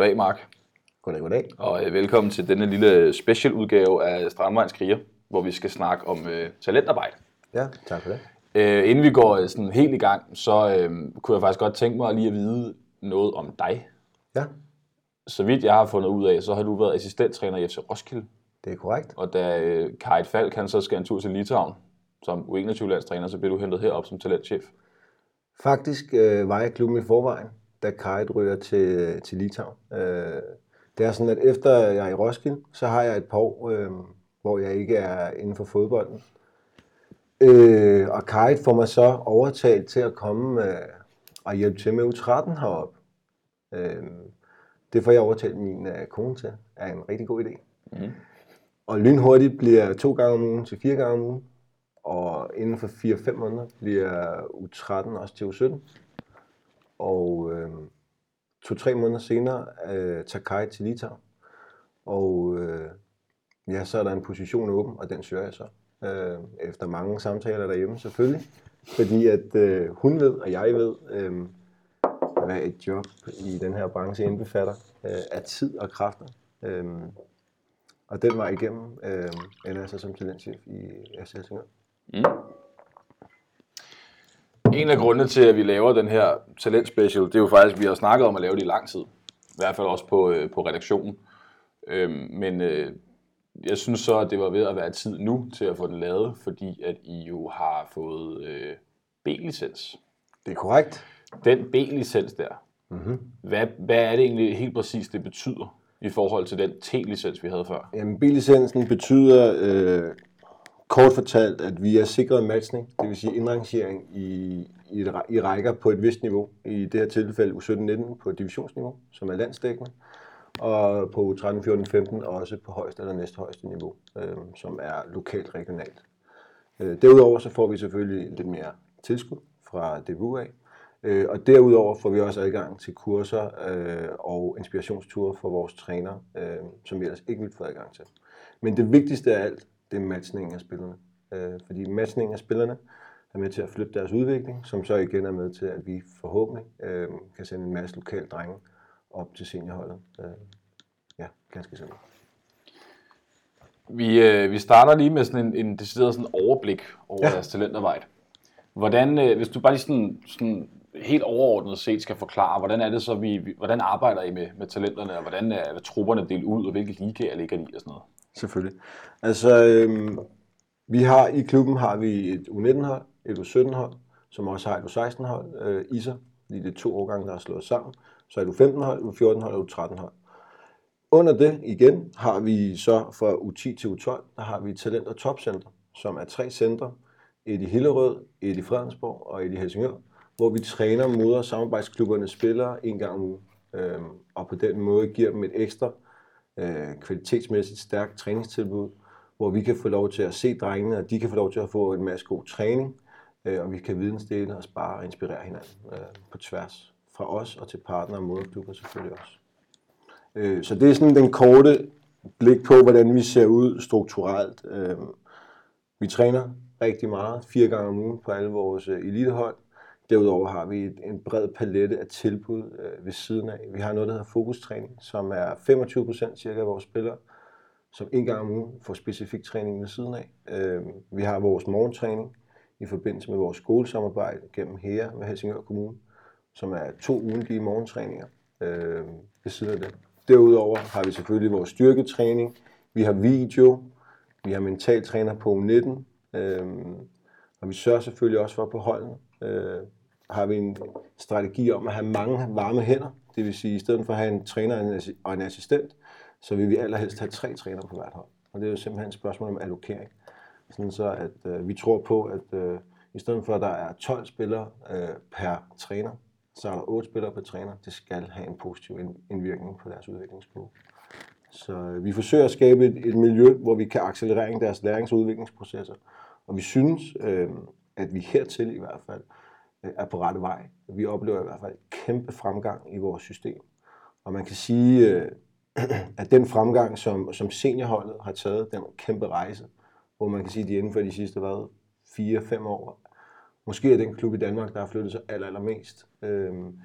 goddag Mark. Goddag, goddag. Og øh, velkommen til denne lille special udgave af Strandvejens Kriger, hvor vi skal snakke om øh, talentarbejde. Ja, tak for det. Øh, inden vi går øh, sådan helt i gang, så øh, kunne jeg faktisk godt tænke mig lige at vide noget om dig. Ja, Så vidt jeg har fundet ud af, så har du været assistenttræner i FC Roskilde. det er korrekt. Og da øh, Karit Falk han så skal en tur til Litauen som U21-landstræner, så bliver du hentet herop som talentchef. Faktisk øh, var jeg klubben i forvejen, da Kajt ryger til, til Litauen. Øh, det er sådan, at efter jeg er i Roskilde, så har jeg et par år, øh, hvor jeg ikke er inden for fodbolden. Øh, og Kajt får mig så overtalt til at komme øh, og hjælpe til med U13 heroppe. Øh, det får jeg overtalt min øh, kone til. er en rigtig god idé. Mhm. Og lynhurtigt bliver to gange om ugen til fire gange om ugen. Og inden for 4-5 måneder bliver U13 også til U17. Og øh, to-tre måneder senere øh, tager Kai til Litauen. Og øh, ja, så er der en position åben, og den søger jeg så. Øh, efter mange samtaler derhjemme selvfølgelig. Fordi at øh, hun ved, og jeg ved, øh, hvad et job i den her branche indbefatter øh, af tid og kræfter. Øh, og den var igennem, øh, ender jeg så som talentchef i SS Helsingør. Mm. En af grundene til, at vi laver den her talentspecial, det er jo faktisk, at vi har snakket om at lave det i lang tid. I hvert fald også på, øh, på redaktionen. Øhm, men øh, jeg synes så, at det var ved at være tid nu til at få den lavet, fordi at I jo har fået øh, B-licens. Det er korrekt. Den B-licens der, mm-hmm. hvad, hvad er det egentlig helt præcis, det betyder i forhold til den T-licens, vi havde før? Jamen, billicensen betyder øh, kort fortalt, at vi er sikret matchning, det vil sige indrangering i, i, i rækker på et vist niveau. I det her tilfælde U17-19 på divisionsniveau, som er landsdækkende, og på U13-14-15 også på højeste eller næsthøjeste niveau, øh, som er lokalt regionalt. Øh, derudover så får vi selvfølgelig lidt mere tilskud fra DBU af, øh, og derudover får vi også adgang til kurser øh, og inspirationsture for vores trænere, øh, som vi ellers ikke ville få adgang til. Men det vigtigste af alt, det er matchningen af spillerne. Øh, fordi matchningen af spillerne er med til at flytte deres udvikling, som så igen er med til, at vi forhåbentlig øh, kan sende en masse lokale drenge op til seniorholdet. Øh, ja, ganske simpelt. Vi, øh, vi starter lige med sådan en, en decideret sådan overblik over ja. Jeres talentarbejde. Hvordan, øh, hvis du bare lige sådan, sådan helt overordnet set skal forklare, hvordan er det så, vi, vi- hvordan arbejder I med, med talenterne, og hvordan er, er trupperne delt ud, og hvilke ligaer ligger de i og sådan noget? Selvfølgelig. Altså, øhm, vi har i klubben har vi et U19-hold, et U17-hold, som også har et U16-hold, øh, ISA, lige det er to årgange, der er slået sammen. Så er U15-hold, U14-hold og U13-hold. Under det igen har vi så fra U10 til U12, der har vi talent- og topcenter, som er tre centre. Et i Hillerød, et i Fredensborg og et i Helsingør, hvor vi træner moder samarbejdsklubbernes spillere en gang om ugen. øh, og på den måde giver dem et ekstra øh, kvalitetsmæssigt stærkt træningstilbud, hvor vi kan få lov til at se drengene, og de kan få lov til at få en masse god træning, øh, og vi kan vidensdele og spare og inspirere hinanden øh, på tværs. Fra os og til partnere og moderklubber selvfølgelig også. Øh, så det er sådan den korte blik på, hvordan vi ser ud strukturelt. Øh, vi træner rigtig meget, fire gange om ugen på alle vores øh, elitehold. Derudover har vi en bred palette af tilbud øh, ved siden af. Vi har noget, der hedder fokustræning, som er 25 procent cirka af vores spillere, som en gang om ugen får specifik træning ved siden af. Øh, vi har vores morgentræning i forbindelse med vores skolesamarbejde gennem her med Helsingør Kommune, som er to ugentlige morgentræninger øh, ved siden af det. Derudover har vi selvfølgelig vores styrketræning, vi har video, vi har mentaltræner på U19, øh, og vi sørger selvfølgelig også for på holdene, øh, har vi en strategi om at have mange varme hænder. Det vil sige, at i stedet for at have en træner og en assistent, så vil vi allerhelst have tre trænere på hvert hold. Og det er jo simpelthen et spørgsmål om allokering. Sådan så, at øh, vi tror på, at øh, i stedet for, at der er 12 spillere øh, per træner, så er der 8 spillere per træner. Det skal have en positiv indvirkning på deres udviklingskurve. Så øh, vi forsøger at skabe et, et miljø, hvor vi kan accelerere deres lærings- og udviklingsprocesser. Og vi synes, øh, at vi hertil i hvert fald Øh, er på rette vej. Vi oplever i hvert fald kæmpe fremgang i vores system. Og man kan sige, øh, at den fremgang, som, som seniorholdet har taget, den kæmpe rejse, hvor man kan sige, at de inden for de sidste hvad, 4-5 år, måske er den klub i Danmark, der har flyttet sig aller, allermest. Øhm,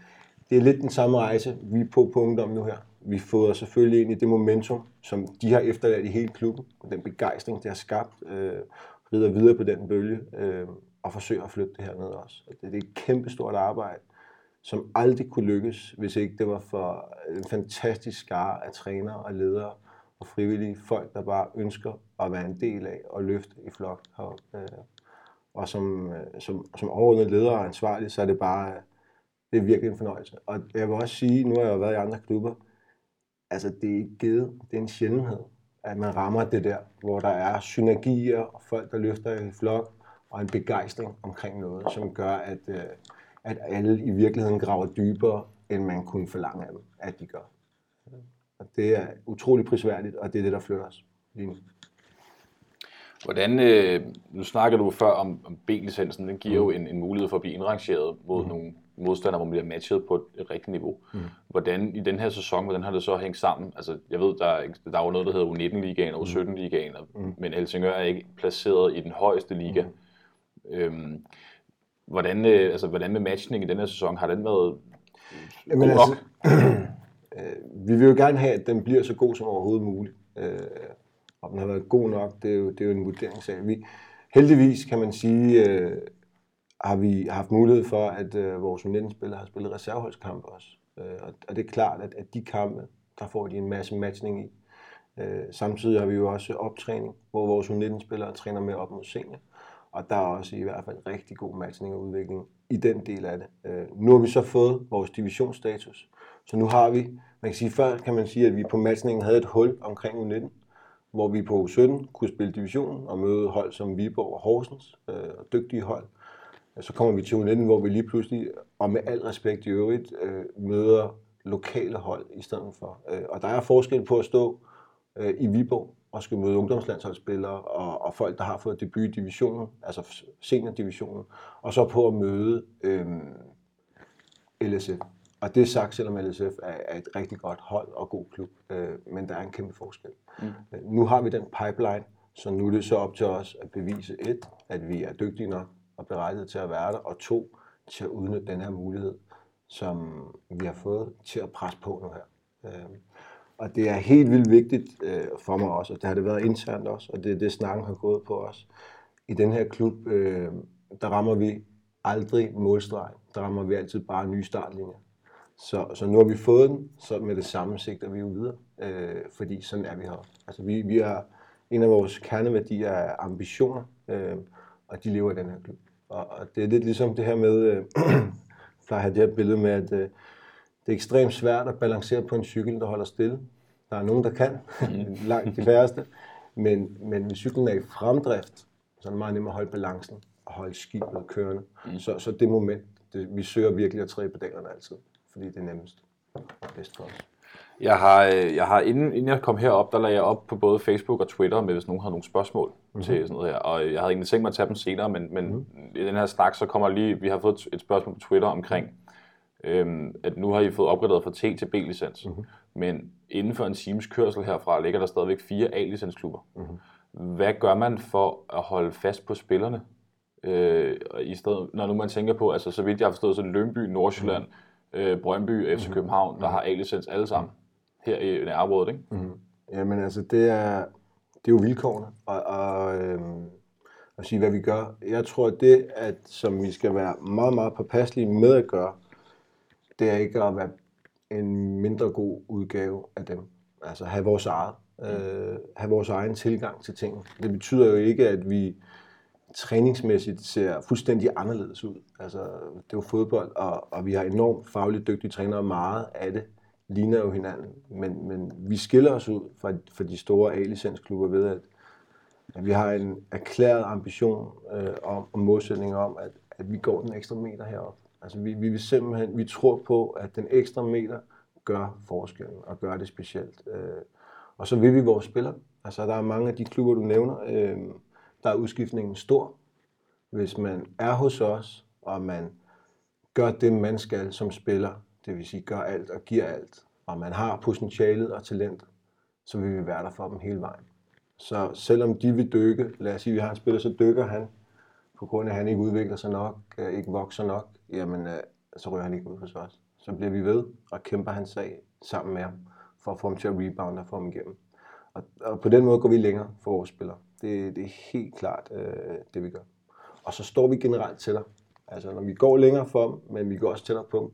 det er lidt den samme rejse, vi er på på ungdom nu her. vi fodrer selvfølgelig ind i det momentum, som de har efterladt i hele klubben, og den begejstring, det har skabt, øh, rider videre på den bølge, øh, og forsøger at flytte det her ned også. Det, det er et kæmpestort arbejde, som aldrig kunne lykkes, hvis ikke det var for en fantastisk skare af trænere og ledere og frivillige folk, der bare ønsker at være en del af og løfte i flok Og, Øh, og som, øh, som, som overordnet leder og ansvarlig, så er det bare det er virkelig en fornøjelse. Og jeg vil også sige, nu har jeg jo været i andre klubber, altså det er ikke givet, det er en sjældenhed, at man rammer det der, hvor der er synergier og folk, der løfter i flok, og en begejstring omkring noget, som gør, at, øh, at alle i virkeligheden graver dybere, end man kunne forlange af dem, at de gør. Og det er utrolig prisværdigt, og det er det, der flytter os lige nu. Hvordan, øh, nu snakker du før om, om B-licensen, den giver mm. jo en, en mulighed for at blive indrangeret mod mm. nogle modstandere, hvor man bliver matchet på et, rigtigt niveau. Mm. Hvordan i den her sæson, hvordan har det så hængt sammen? Altså, jeg ved, der er, der er jo noget, der hedder U19-ligaen og U17-ligaen, mm. men Helsingør er ikke placeret i den højeste liga. Mm. Øhm, hvordan, øh, altså, hvordan med matchning i den her sæson, har den været Jamen, god altså, øh, vi vil jo gerne have, at den bliver så god som overhovedet muligt. Øh, om den har været god nok, det er jo, det er jo en vurderingssag. Vi, heldigvis kan man sige, øh, har vi haft mulighed for, at øh, vores U19-spillere har spillet reserveholdskampe også. Øh, og, og det er klart, at, at de kampe, der får de en masse matchning i. Øh, samtidig har vi jo også optræning, hvor vores U19-spillere træner med op mod senior. Og der er også i hvert fald rigtig god matchning og udvikling i den del af det. Øh, nu har vi så fået vores divisionsstatus. Så nu har vi, man kan sige, før kan man sige, at vi på matchningen havde et hul omkring U19, hvor vi på U17 kunne spille divisionen og møde hold som Viborg og Horsens, øh, dygtige hold. Så kommer vi til U19, hvor vi lige pludselig, og med al respekt i øvrigt, øh, møder lokale hold i stedet for. Øh, og der er forskel på at stå øh, i Viborg og skal møde ungdomslandsholdsspillere og, og folk, der har fået debut i divisionen, altså seniordivisionen, og så på at møde øh, LSF. Og det er sagt, selvom LSF er, er et rigtig godt hold og god klub, øh, men der er en kæmpe forskel. Mm. Nu har vi den pipeline, så nu er det så op til os at bevise et, at vi er dygtige nok og berettiget til at være der, og to, til at udnytte den her mulighed, som vi har fået til at presse på nu her. Øh, og det er helt vildt vigtigt øh, for mig også, og det har det været internt også, og det er det, snakken har gået på os. I den her klub, øh, der rammer vi aldrig målstreg. Der rammer vi altid bare nye startlinjer. Så, så nu har vi fået den, så med det samme sigter vi jo videre, øh, fordi sådan er vi her. Altså vi, vi er, en af vores kerneværdier er ambitioner, øh, og de lever i den her klub. Og, og det er lidt ligesom det her med, øh, plejer have det her billede med, at øh, det er ekstremt svært at balancere på en cykel, der holder stille. Der er nogen, der kan, mm. langt de færreste. Men, men hvis cyklen er i fremdrift, så er det meget nemmere at holde balancen og holde skibet kørende. Mm. Så, så det moment, det, vi søger virkelig at træde pedalerne altid, fordi det er nemmest og bedst for os. Jeg har, øh, jeg har inden, inden jeg kom herop, der lagde jeg op på både Facebook og Twitter, med hvis nogen har nogle spørgsmål mm-hmm. til sådan noget her. Og jeg havde egentlig tænkt mig at tage dem senere, men, men mm-hmm. i den her snak, så kommer lige, vi har fået et spørgsmål på Twitter omkring, øhm, at nu har I fået opgraderet fra T til B-licens. Mm-hmm. Men inden for en times kørsel herfra, ligger der stadigvæk fire A-licensklubber. Mm-hmm. Hvad gør man for at holde fast på spillerne? Øh, i stedet, når nu man tænker på, altså så vidt jeg har forstået, så Lønby, Nordsjælland, mm-hmm. øh, Brøndby, FC mm-hmm. København, der har A-licens alle sammen her i nærområdet, ikke? Mm-hmm. Jamen altså, det er, det er jo vilkårene, og, og øhm, at sige, hvad vi gør. Jeg tror, det, at, som vi skal være meget, meget påpasselige med at gøre, det er ikke at være en mindre god udgave af dem. Altså have vores eget. Øh, have vores egen tilgang til tingene. Det betyder jo ikke, at vi træningsmæssigt ser fuldstændig anderledes ud. Altså, det er jo fodbold, og, og vi har enormt fagligt dygtige trænere, og meget af det ligner jo hinanden. Men, men vi skiller os ud fra, fra de store A-licensklubber ved, at, at vi har en erklæret ambition øh, om, og målsætning om, at, at vi går den ekstra meter herop. Altså vi, vi vil simpelthen, vi tror på, at den ekstra meter gør forskellen og gør det specielt. Øh, og så vil vi vores spillere. Altså der er mange af de klubber, du nævner, øh, der er udskiftningen stor. Hvis man er hos os, og man gør det, man skal som spiller, det vil sige gør alt og giver alt, og man har potentialet og talent, så vil vi være der for dem hele vejen. Så selvom de vil dykke, lad os sige, at vi har en spiller, så dykker han, på grund af, at han ikke udvikler sig nok, øh, ikke vokser nok, jamen øh, så rører han ikke ud hos os. Så bliver vi ved og kæmper hans sag sammen med ham, for at få ham til at rebound og få ham igennem. Og, og på den måde går vi længere for vores spillere. Det, det er helt klart øh, det, vi gør. Og så står vi generelt tættere. Altså, når vi går længere for dem, men vi går også tættere på dem.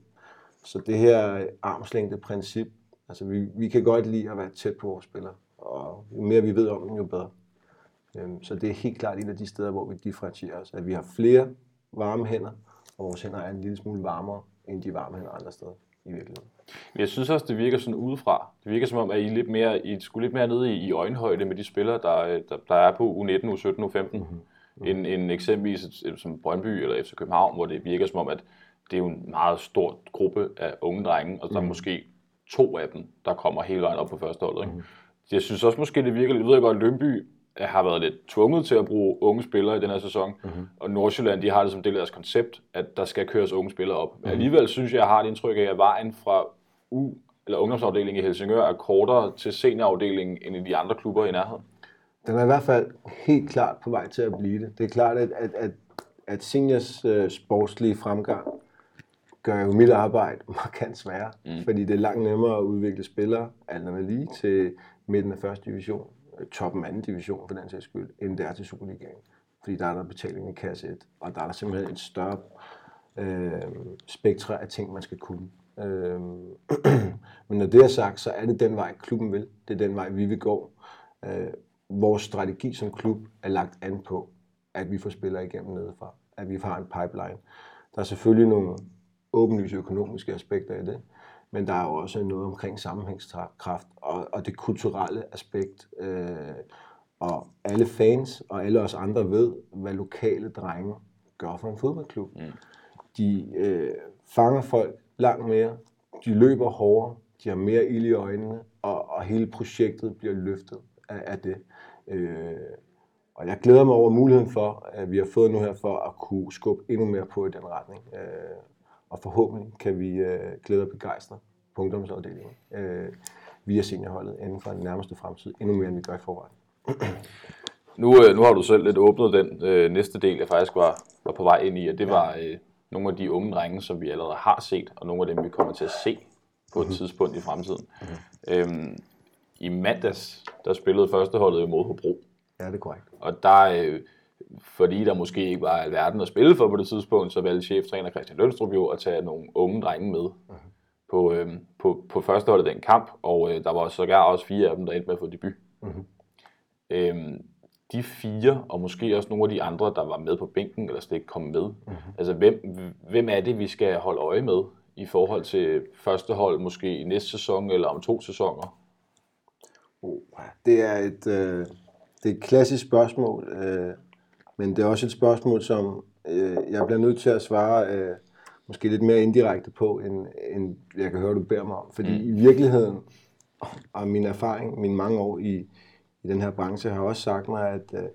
Så det her armslængde princip, altså vi, vi kan godt lide at være tæt på vores spillere. Og jo mere vi ved om dem, jo bedre. Øhm, så det er helt klart en af de steder, hvor vi differentierer os. At vi har flere varme hænder, og vores hænder er en lille smule varmere, end de varme hænder andre steder i virkeligheden. Jeg synes også, det virker sådan udefra. Det virker som om, at I, lidt mere, I skulle lidt mere nede i, i øjenhøjde med de spillere, der, der, der er på U19, U17, U15, mm-hmm. end, end eksempelvis et, som Brøndby eller FC København, hvor det virker som om, at det er jo en meget stor gruppe af unge drenge, og der er mm. måske to af dem, der kommer hele vejen op på første hold. Ikke? Mm. Jeg synes også måske, det virker lidt, ved jeg godt, Lønby har været lidt tvunget til at bruge unge spillere i den her sæson, mm-hmm. og Nordsjælland, de har det som del af deres koncept, at der skal køres unge spillere op. Mm-hmm. alligevel synes jeg, jeg har et indtryk af, at vejen fra U eller ungdomsafdelingen i Helsingør er kortere til seniorafdelingen end i de andre klubber i nærheden. Den er i hvert fald helt klart på vej til at blive det. Det er klart, at, at, at, at seniors uh, sportslige fremgang gør jo mit arbejde markant sværere, mm. fordi det er langt nemmere at udvikle spillere, alt lige, til midten af første division, Øh, toppen anden division for den sags skyld, end det er til Superligaen. Fordi der er der betaling i kasse 1, og der er der simpelthen et større øh, spektre af ting, man skal kunne. Øh, men når det er sagt, så er det den vej, klubben vil. Det er den vej, vi vil gå. Øh, vores strategi som klub er lagt an på, at vi får spillere igennem nedefra. At vi har en pipeline. Der er selvfølgelig nogle åbenlyse økonomiske aspekter i det, men der er jo også noget omkring sammenhængskraft og, og det kulturelle aspekt. Øh, og alle fans og alle os andre ved, hvad lokale drenge gør for en fodboldklub. Mm. De øh, fanger folk langt mere, de løber hårdere, de har mere ild i øjnene, og, og hele projektet bliver løftet af, af det. Øh, og jeg glæder mig over muligheden for, at vi har fået nu her for at kunne skubbe endnu mere på i den retning. Øh, og forhåbentlig kan vi øh, glæde og begejstre på ungdomsafdelingen øh, via seniorholdet inden for den nærmeste fremtid, endnu mere end vi gør i forvejen. Nu, øh, nu har du selv lidt åbnet den øh, næste del, jeg faktisk var, var på vej ind i, og det var øh, nogle af de unge drenge, som vi allerede har set, og nogle af dem, vi kommer til at se på et mm-hmm. tidspunkt i fremtiden. Mm-hmm. Øhm, I mandags, der spillede førsteholdet mod Hobro. Ja, det er korrekt. Og der, øh, fordi der måske ikke var alverden at spille for på det tidspunkt, så valgte cheftræner Christian Lønstrup jo at tage nogle unge drenge med mm-hmm. på, øh, på, på førsteholdet den kamp, og øh, der var sågar også fire af dem, der endte med at få debut. Mm-hmm. Øhm, de fire, og måske også nogle af de andre, der var med på bænken, eller slet ikke kom med, mm-hmm. altså hvem, hvem er det, vi skal holde øje med i forhold til første hold, måske i næste sæson, eller om to sæsoner? Oh, det er et, øh, det er et klassisk spørgsmål, øh, men det er også et spørgsmål, som øh, jeg bliver nødt til at svare øh, måske lidt mere indirekte på, end, end jeg kan høre, du beder mig om. Fordi mm. i virkeligheden, og min erfaring, mine mange år i, i den her branche, har også sagt mig, at, øh,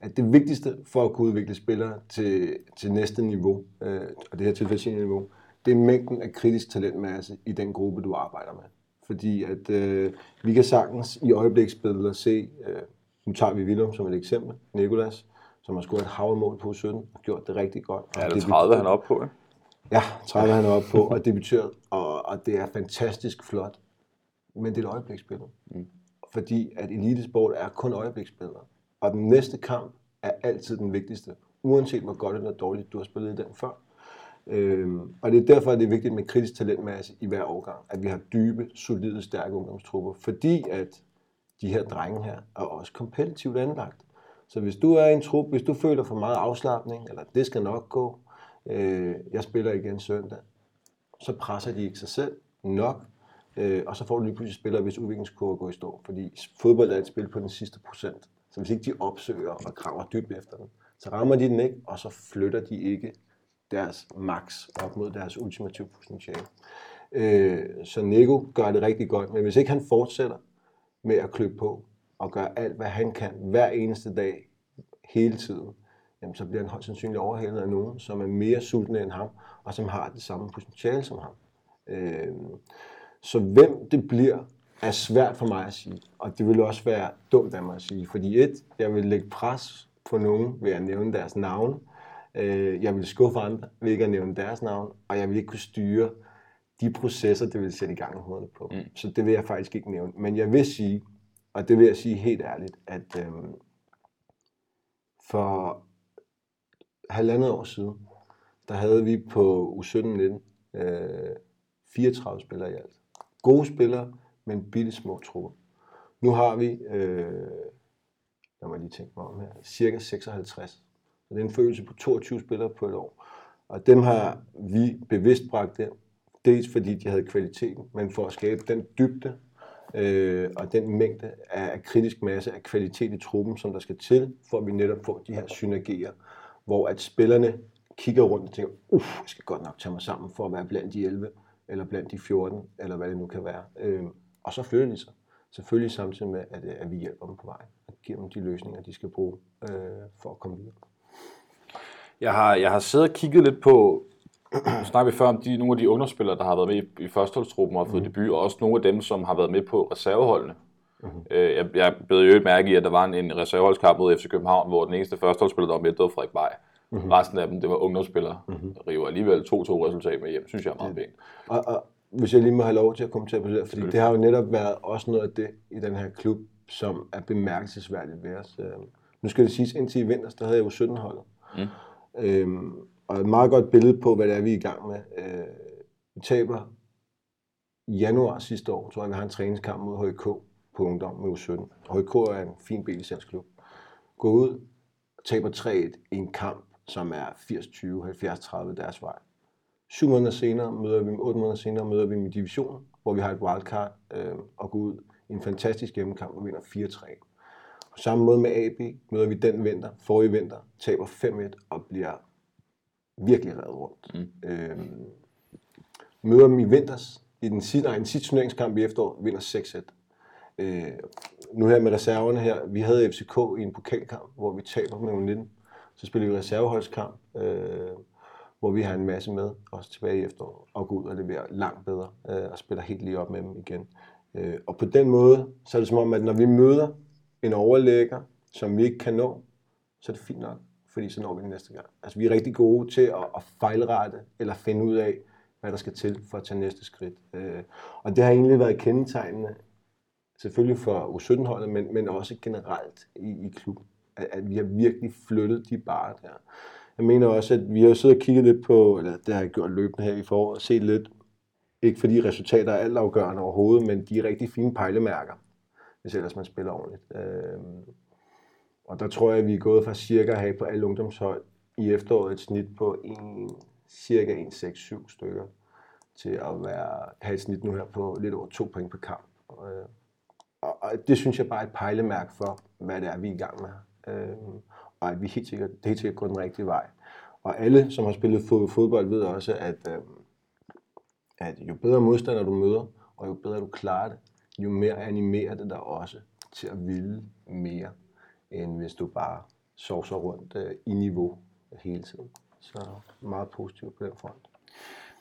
at det vigtigste for at kunne udvikle spillere til, til næste niveau, øh, og det her tilfælde niveau, det er mængden af kritisk talentmasse i den gruppe, du arbejder med. Fordi at øh, vi kan sagtens i øjebliksbilleder se, øh, nu tager vi Willum som et eksempel, Nikolas, som har scoret et havmål på 17 og gjort det rigtig godt. Ja, det er 30, han er op på, ikke? Ja, 30 han er op på, og debuteret, og, og det er fantastisk flot. Men det er et øjebliksbillede. Mm fordi at elitesport er kun øjebliksbilleder. Og den næste kamp er altid den vigtigste, uanset hvor godt eller dårligt du har spillet i den før. Øhm, og det er derfor, at det er vigtigt med kritisk talentmasse i hver årgang, at vi har dybe, solide, stærke ungdomstrupper, fordi at de her drenge her er også kompetitivt anlagt. Så hvis du er en trup, hvis du føler for meget afslappning, eller det skal nok gå, øh, jeg spiller igen søndag, så presser de ikke sig selv nok, øh, og så får du lige pludselig spillere, hvis udviklingskurve går i stå. Fordi fodbold er et spil på den sidste procent. Så hvis ikke de opsøger og graver dybt efter den, så rammer de den ikke, og så flytter de ikke deres max op mod deres ultimative potentiale. Øh, så Nico gør det rigtig godt, men hvis ikke han fortsætter med at kløbe på og gøre alt, hvad han kan hver eneste dag, hele tiden, jamen, så bliver han højst sandsynligt overhældet af nogen, som er mere sultne end ham, og som har det samme potentiale som ham. Øh, så hvem det bliver, er svært for mig at sige. Og det vil også være dumt af mig at sige. Fordi et, jeg vil lægge pres på nogen ved at nævne deres navn. Øh, jeg vil skuffe andre ved ikke at nævne deres navn. Og jeg vil ikke kunne styre de processer, det vil sætte i gang i hovedet på. Mm. Så det vil jeg faktisk ikke nævne. Men jeg vil sige, og det vil jeg sige helt ærligt, at øh, for halvandet år siden, der havde vi på U17-19 øh, 34 spillere i alt. Gode spillere, men bitte små trupper. Nu har vi, øh, lad mig lige tænke mig om her, cirka 56. Så det er en følelse på 22 spillere på et år. Og dem har vi bevidst bragt der, dels fordi de havde kvaliteten, men for at skabe den dybde øh, og den mængde af kritisk masse af kvalitet i truppen, som der skal til, for at vi netop får de her synergier, hvor at spillerne kigger rundt og tænker, uff, jeg skal godt nok tage mig sammen for at være blandt de 11, eller blandt de 14, eller hvad det nu kan være. Øh, og så flytter de sig. Selvfølgelig samtidig med, at, øh, at vi hjælper dem på vej og giver dem de løsninger, de skal bruge øh, for at komme videre. Jeg har, jeg har siddet og kigget lidt på, snakker vi før om de, nogle af de ungdomsspillere, der har været med i, i førsteholdstruppen og har fået mm. debut, og også nogle af dem, som har været med på reserveholdene. Mm-hmm. Øh, jeg, jeg blev jo mærke i, at der var en, en reserveholdskamp mod FC København, hvor den eneste førsteholdsspiller, der var med, det var Frederik Bay. Mm-hmm. Resten af dem, det var ungdomsspillere. Mm-hmm. River alligevel 2-2 resultat med hjem, synes jeg er meget pænt. Og, og hvis jeg lige må have lov til at kommentere på det der, fordi det har jo netop været også noget af det i den her klub, som er bemærkelsesværdigt ved os. Øh, nu skal det siges, indtil i vinters, der havde jeg jo 17 holdet. Mm. Øhm, og et meget godt billede på, hvad det er, vi er i gang med. Øh, vi taber i januar sidste år, tror jeg, vi har en træningskamp mod HK på ungdom med U17. HK er en fin B-licensklub. Gå ud og taber 3-1 i en kamp, som er 80-20, 70-30 deres vej. Syv måneder senere møder vi, otte måneder senere møder vi med division, hvor vi har et wildcard øh, og går ud i en fantastisk hjemmekamp og vinder 4-3. På samme måde med AB møder vi den vinter, forrige vinter, taber 5-1 og bliver virkelig reddet rundt. Mm. Øh, møder dem i vinters, i den sidste, nej, en sidste turneringskamp i efterår, vinder 6-1. Øh, nu her med reserverne her, vi havde FCK i en pokalkamp, hvor vi taber med 19. Så spiller vi reserveholdskamp, øh, hvor vi har en masse med, også tilbage i efteråret, og går ud og leverer langt bedre, øh, og spiller helt lige op med dem igen. Øh, og på den måde, så er det som om, at når vi møder en overlægger, som vi ikke kan nå, så er det fint nok, fordi så når vi den næste gang. Altså vi er rigtig gode til at, at fejlrette, eller finde ud af, hvad der skal til for at tage næste skridt. Øh, og det har egentlig været kendetegnende, selvfølgelig for U17-holdet, men, men også generelt i, i klubben, at, at vi har virkelig flyttet de bare der. Jeg mener også, at vi har siddet og kigget lidt på, eller det har jeg gjort løbende her i foråret, set lidt, ikke fordi resultater er altafgørende overhovedet, men de er rigtig fine pejlemærker, hvis ellers man spiller ordentligt. Øh, og der tror jeg, at vi er gået fra cirka at have på alle ungdomshold i efteråret et snit på en, cirka 1,6-7 stykker, til at være, have et snit nu her på lidt over to point per kamp. Og, og, og det synes jeg bare er et pejlemærke for, hvad det er, vi er i gang med. Øh, og at vi helt sikkert, det helt sikkert går den rigtige vej. Og alle, som har spillet fodbold, ved også, at, øh, at jo bedre modstander du møder, og jo bedre du klarer det, jo mere animerer det dig også til at ville mere, end hvis du bare sovser rundt øh, i niveau hele tiden. Så meget positivt på den front.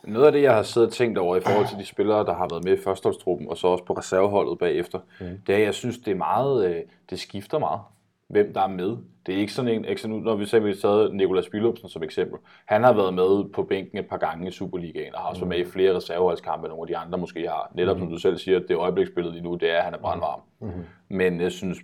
Noget af det, jeg har siddet og tænkt over i forhold til de spillere, der har været med i førsteholdstruppen, og så også på reserveholdet bagefter, mm. det er, at jeg synes, det er meget, øh, det skifter meget hvem der er med. Det er ikke sådan en, eksempel, når vi vi taget Nikolas Billumsen som eksempel. Han har været med på bænken et par gange i Superligaen, og har også været med i flere reserveholdskampe, end nogle af de andre måske har. Netop mm. som du selv siger, det øjebliksbillede lige nu, det er, at han er brandvarm. Mm. Men jeg synes,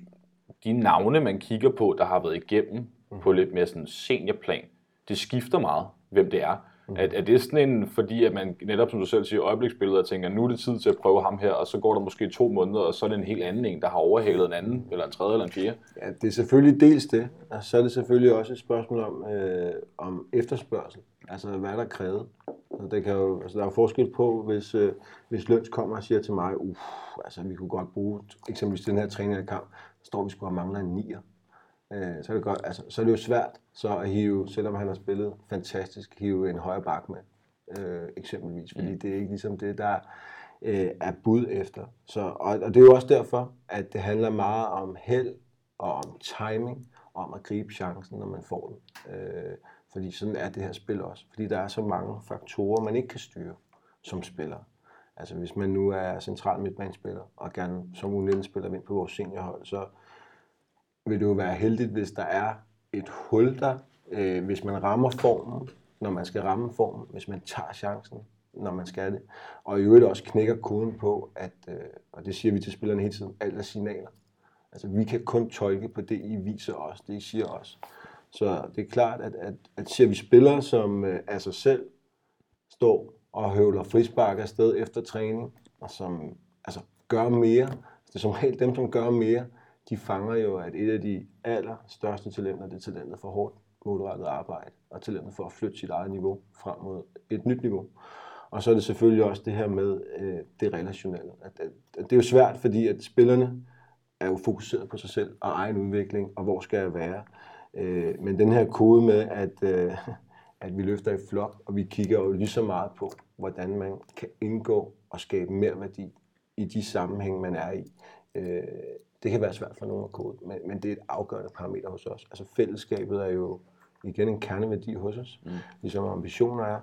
de navne, man kigger på, der har været igennem mm. på lidt mere sådan seniorplan, det skifter meget, hvem det er. Mm. Er, er det sådan en, fordi at man netop, som du selv siger, øjebliksbilleder og tænker, nu er det tid til at prøve ham her, og så går der måske to måneder, og så er det en helt anden en, der har overhalet en anden, eller en tredje eller en fjerde? Ja, det er selvfølgelig dels det, og så er det selvfølgelig også et spørgsmål om, øh, om efterspørgsel, altså hvad der er krævet. Altså, det kan jo, altså, der er jo forskel på, hvis, øh, hvis Løns kommer og siger til mig, uff, altså vi kunne godt bruge eksempelvis den her træning kamp, så står vi sgu og mangler en nier øh, så, er det godt, altså, så er det jo svært så at hive, selvom han har spillet fantastisk, hive en højre bak med, øh, eksempelvis, fordi mm. det er ikke ligesom det, der øh, er bud efter. Så, og, og det er jo også derfor, at det handler meget om held og om timing, og om at gribe chancen, når man får den. Øh, fordi sådan er det her spil også. Fordi der er så mange faktorer, man ikke kan styre som spiller. Altså hvis man nu er central midtbanespiller, og gerne som U19-spiller vind på vores seniorhold, så vil det jo være heldigt, hvis der er et hul der, øh, hvis man rammer formen, når man skal ramme formen, hvis man tager chancen, når man skal det. Og i øvrigt også knækker koden på, at, øh, og det siger vi til spillerne hele tiden, alt er signaler. Altså, vi kan kun tolke på det, I viser os, det I siger os. Så det er klart, at, at, at ser vi spillere, som øh, af sig selv står og høvler frispark afsted efter træning, og som altså, gør mere, det er som regel dem, som gør mere, de fanger jo, at et af de allerstørste talenter, det er talentet for hårdt målrettet arbejde, og talentet for at flytte sit eget niveau frem mod et nyt niveau. Og så er det selvfølgelig også det her med øh, det relationelle. At, at, at det er jo svært, fordi at spillerne er jo fokuseret på sig selv og egen udvikling, og hvor skal jeg være. Øh, men den her kode med, at, øh, at vi løfter i flok, og vi kigger jo lige så meget på, hvordan man kan indgå og skabe mere værdi i de sammenhænge, man er i. Øh, det kan være svært for nogen at kode, men, men det er et afgørende parameter hos os. Altså fællesskabet er jo igen en kerneværdi hos os, mm. ligesom ambitioner er,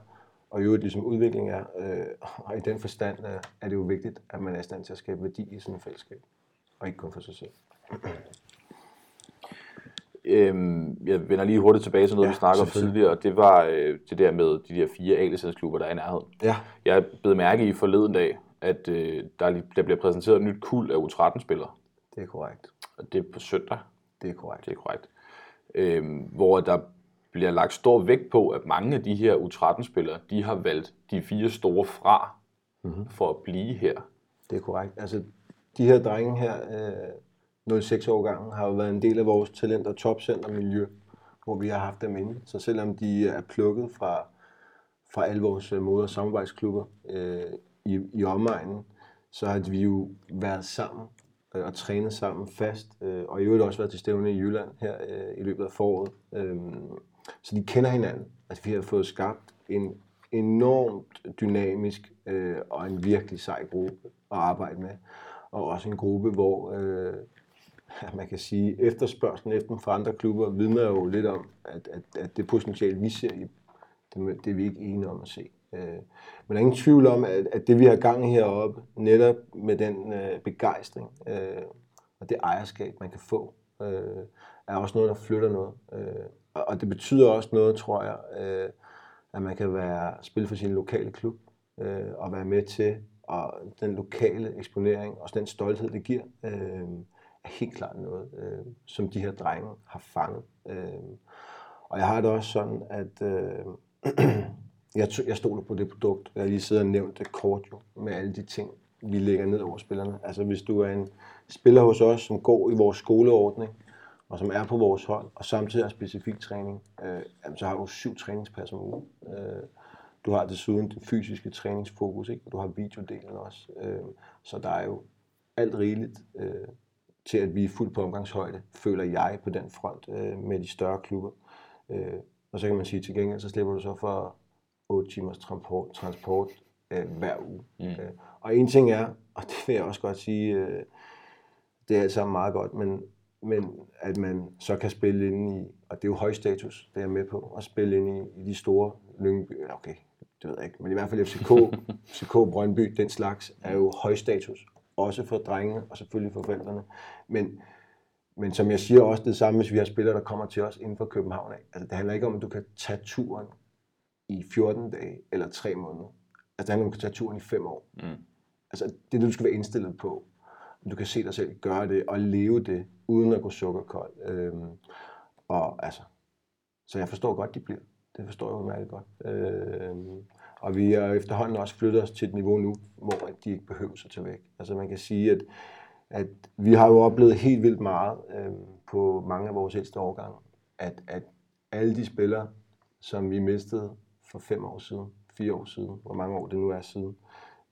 og i øvrigt ligesom udvikling er. Øh, og i den forstand øh, er det jo vigtigt, at man er i stand til at skabe værdi i sådan et fællesskab, og ikke kun for sig selv. Øhm, jeg vender lige hurtigt tilbage til noget, ja, vi snakkede om tidligere, og det var øh, det der med de der fire A-licensklubber, der er i nærheden. Ja. Jeg blev mærke i forleden dag, at øh, der, der bliver præsenteret et nyt kul af U13-spillere. Det er korrekt. Og det er på søndag. Det er korrekt. Det er korrekt. Øhm, hvor der bliver lagt stor vægt på, at mange af de her U13-spillere, de har valgt de fire store fra mm-hmm. for at blive her. Det er korrekt. Altså, de her drenge her, øh, 06 år gangen, har jo været en del af vores talent- og topcentermiljø, hvor vi har haft dem inde. Så selvom de er plukket fra, fra alle vores øh, moder- og samarbejdsklubber øh, i, i omegnen, så har vi jo været sammen øh, og trænet sammen fast, øh, og i øvrigt også været til stævne i Jylland her øh, i løbet af foråret. Øh, så de kender hinanden. Altså vi har fået skabt en enormt dynamisk øh, og en virkelig sej gruppe at arbejde med. Og også en gruppe, hvor øh, man kan sige, efterspørgselen efter fra andre klubber vidner jo lidt om, at, at, at det potentiale, vi ser i det, det er vi ikke enige om at se. Øh, men der er ingen tvivl om, at, at det vi har gang heroppe, netop med den øh, begejstring øh, og det ejerskab, man kan få, øh, er også noget, der flytter noget. Øh, og det betyder også noget, tror jeg, øh, at man kan være spille for sin lokale klub øh, og være med til og den lokale eksponering og den stolthed, det giver, øh, helt klart noget, øh, som de her drenge har fanget. Øh, og jeg har det også sådan, at øh, jeg, jeg stoler på det produkt. Jeg lige sidder og nævnt det kort jo, med alle de ting, vi lægger ned over spillerne. Altså hvis du er en spiller hos os, som går i vores skoleordning, og som er på vores hold, og samtidig har specifik træning, øh, jamen, så har du syv træningspas om ugen. Øh, du har desuden den fysiske træningsfokus, ikke? du har videodelen også. Øh, så der er jo alt rigeligt øh, til, at vi er fuldt på omgangshøjde, føler jeg på den front øh, med de større klubber. Øh, og så kan man sige, til gengæld, så slipper du så for 8 timers transport, transport øh, hver uge. Mm. Øh, og en ting er, og det vil jeg også godt sige, øh, det er alt sammen meget godt, men men at man så kan spille ind i, og det er jo høj status, det er jeg med på, at spille ind i, i de store Lyngby, okay, det ved jeg ikke, men i hvert fald FCK, FCK Brøndby, den slags, er jo høj status, også for drengene og selvfølgelig for forældrene. Men, men som jeg siger også det samme, hvis vi har spillere, der kommer til os inden for København af. Altså, det handler ikke om, at du kan tage turen i 14 dage eller 3 måneder. Altså, det handler om, at du kan tage turen i 5 år. Mm. Altså, det er det, du skal være indstillet på. Du kan se dig selv gøre det og leve det, uden at gå sukkerkold. Øhm, og altså, så jeg forstår godt, de bliver. Det forstår jeg meget godt. Øhm, og vi har efterhånden også flyttet os til et niveau nu, hvor de ikke behøver sig til væk. Altså man kan sige, at, at vi har jo oplevet helt vildt meget øh, på mange af vores ældste årgange, at, at alle de spillere, som vi mistede for fem år siden, fire år siden, hvor mange år det nu er siden,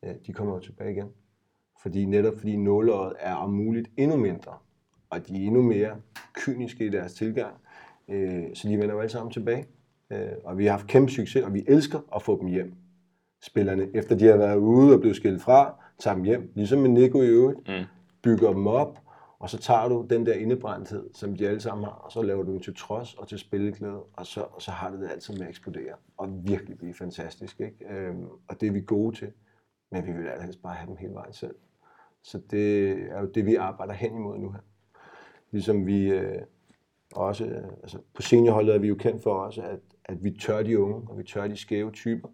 øh, de kommer jo tilbage igen. Fordi netop fordi nåløjet er om muligt endnu mindre, og de er endnu mere kyniske i deres tilgang, øh, så de vender jo alle sammen tilbage. Øh, og vi har haft kæmpe succes, og vi elsker at få dem hjem. Spillerne, efter de har været ude og blevet skilt fra, tager dem hjem, ligesom med Nico i øvrigt, mm. bygger dem op, og så tager du den der indebrændthed, som de alle sammen har, og så laver du den til trods og til spilleglæde, og så, og så har det det altid med at eksplodere, og virkelig blive fantastisk. Ikke? Øhm, og det er vi gode til, men vi vil helst bare have dem hele vejen selv. Så det er jo det, vi arbejder hen imod nu her. Ligesom vi øh, også, altså på seniorholdet er vi jo kendt for også, at, at vi tør de unge, og vi tør de skæve typer.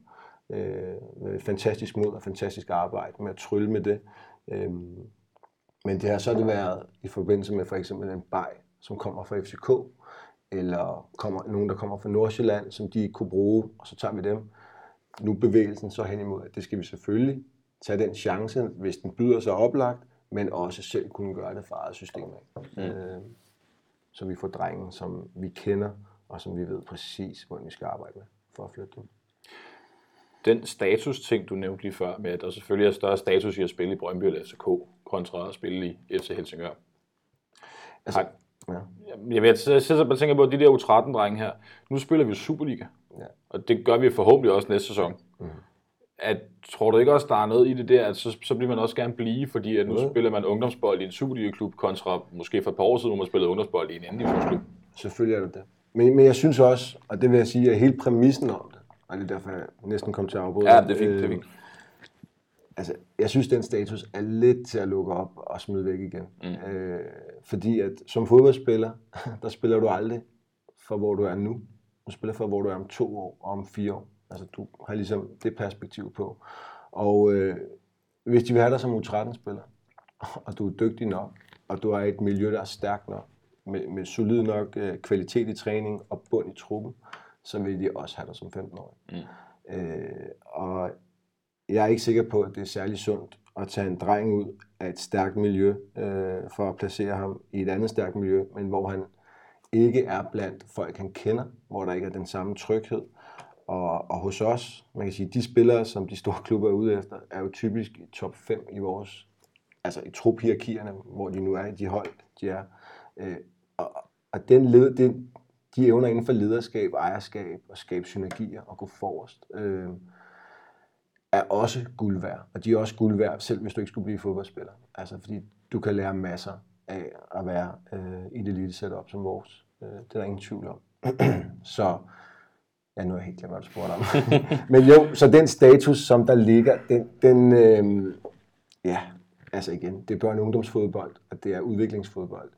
Øh, fantastisk mod og fantastisk arbejde med at trylle med det. Øh, men det har så det været i forbindelse med for eksempel en baj, som kommer fra FCK, eller kommer, nogen, der kommer fra Nordsjælland, som de ikke kunne bruge, og så tager vi dem. Nu bevægelsen så hen imod, at det skal vi selvfølgelig tage den chance, hvis den byder sig oplagt, men også selv kunne gøre det for eget system af. Mm. Øh, så vi får drengen, som vi kender, og som vi ved præcis, hvordan vi skal arbejde med for at flytte dem. Den status-ting, du nævnte lige før, med at der selvfølgelig er større status i at spille i Brøndby eller FCK, kontra at spille i FC Helsingør. Altså, ja. Jeg, ved, jeg sidder bare tænker på, de der U13-drenge her, nu spiller vi Superliga, ja. og det gør vi forhåbentlig også næste sæson. Mm at, tror du ikke også, der er noget i det der, at så, så bliver man også gerne blive, fordi at nu ja. spiller man ungdomsbold i en Superliga-klub, kontra måske for et par år siden, hvor man spillede ungdomsbold i en anden divisionsklub? Selvfølgelig er det det. Men, men jeg synes også, og det vil jeg sige, at hele præmissen om det, og det er derfor, jeg næsten kom til at afbryde. Ja, det er fint, øh, det er fint. Altså, jeg synes, den status er lidt til at lukke op og smide væk igen. Mm. Øh, fordi at som fodboldspiller, der spiller du aldrig for, hvor du er nu. Du spiller for, hvor du er om to år og om fire år. Altså, du har ligesom det perspektiv på. Og øh, hvis de vil have dig som U13-spiller, og du er dygtig nok, og du er i et miljø, der er stærkt nok, med, med solid nok øh, kvalitet i træning og bund i truppen, så vil de også have dig som 15-årig. Mm. Øh, og jeg er ikke sikker på, at det er særlig sundt at tage en dreng ud af et stærkt miljø, øh, for at placere ham i et andet stærkt miljø, men hvor han ikke er blandt folk, han kender, hvor der ikke er den samme tryghed, og, og hos os, man kan sige, de spillere, som de store klubber er ude efter, er jo typisk i top 5 i vores, altså i truphierarkierne, hvor de nu er i de hold, de er. Øh, og, og den led, det, de evner inden for lederskab, ejerskab og skabe synergier og gå forrest, øh, er også guld værd. Og de er også guld værd, selv hvis du ikke skulle blive fodboldspiller. Altså fordi du kan lære masser af at være øh, i det lille setup som vores. Øh, det er der ingen tvivl om. Så Ja, nu er jeg helt glemt, hvad du spurgte om. Men jo, så den status, som der ligger, den, den øh, ja, altså igen, det er børne- og ungdomsfodbold, og det er udviklingsfodbold.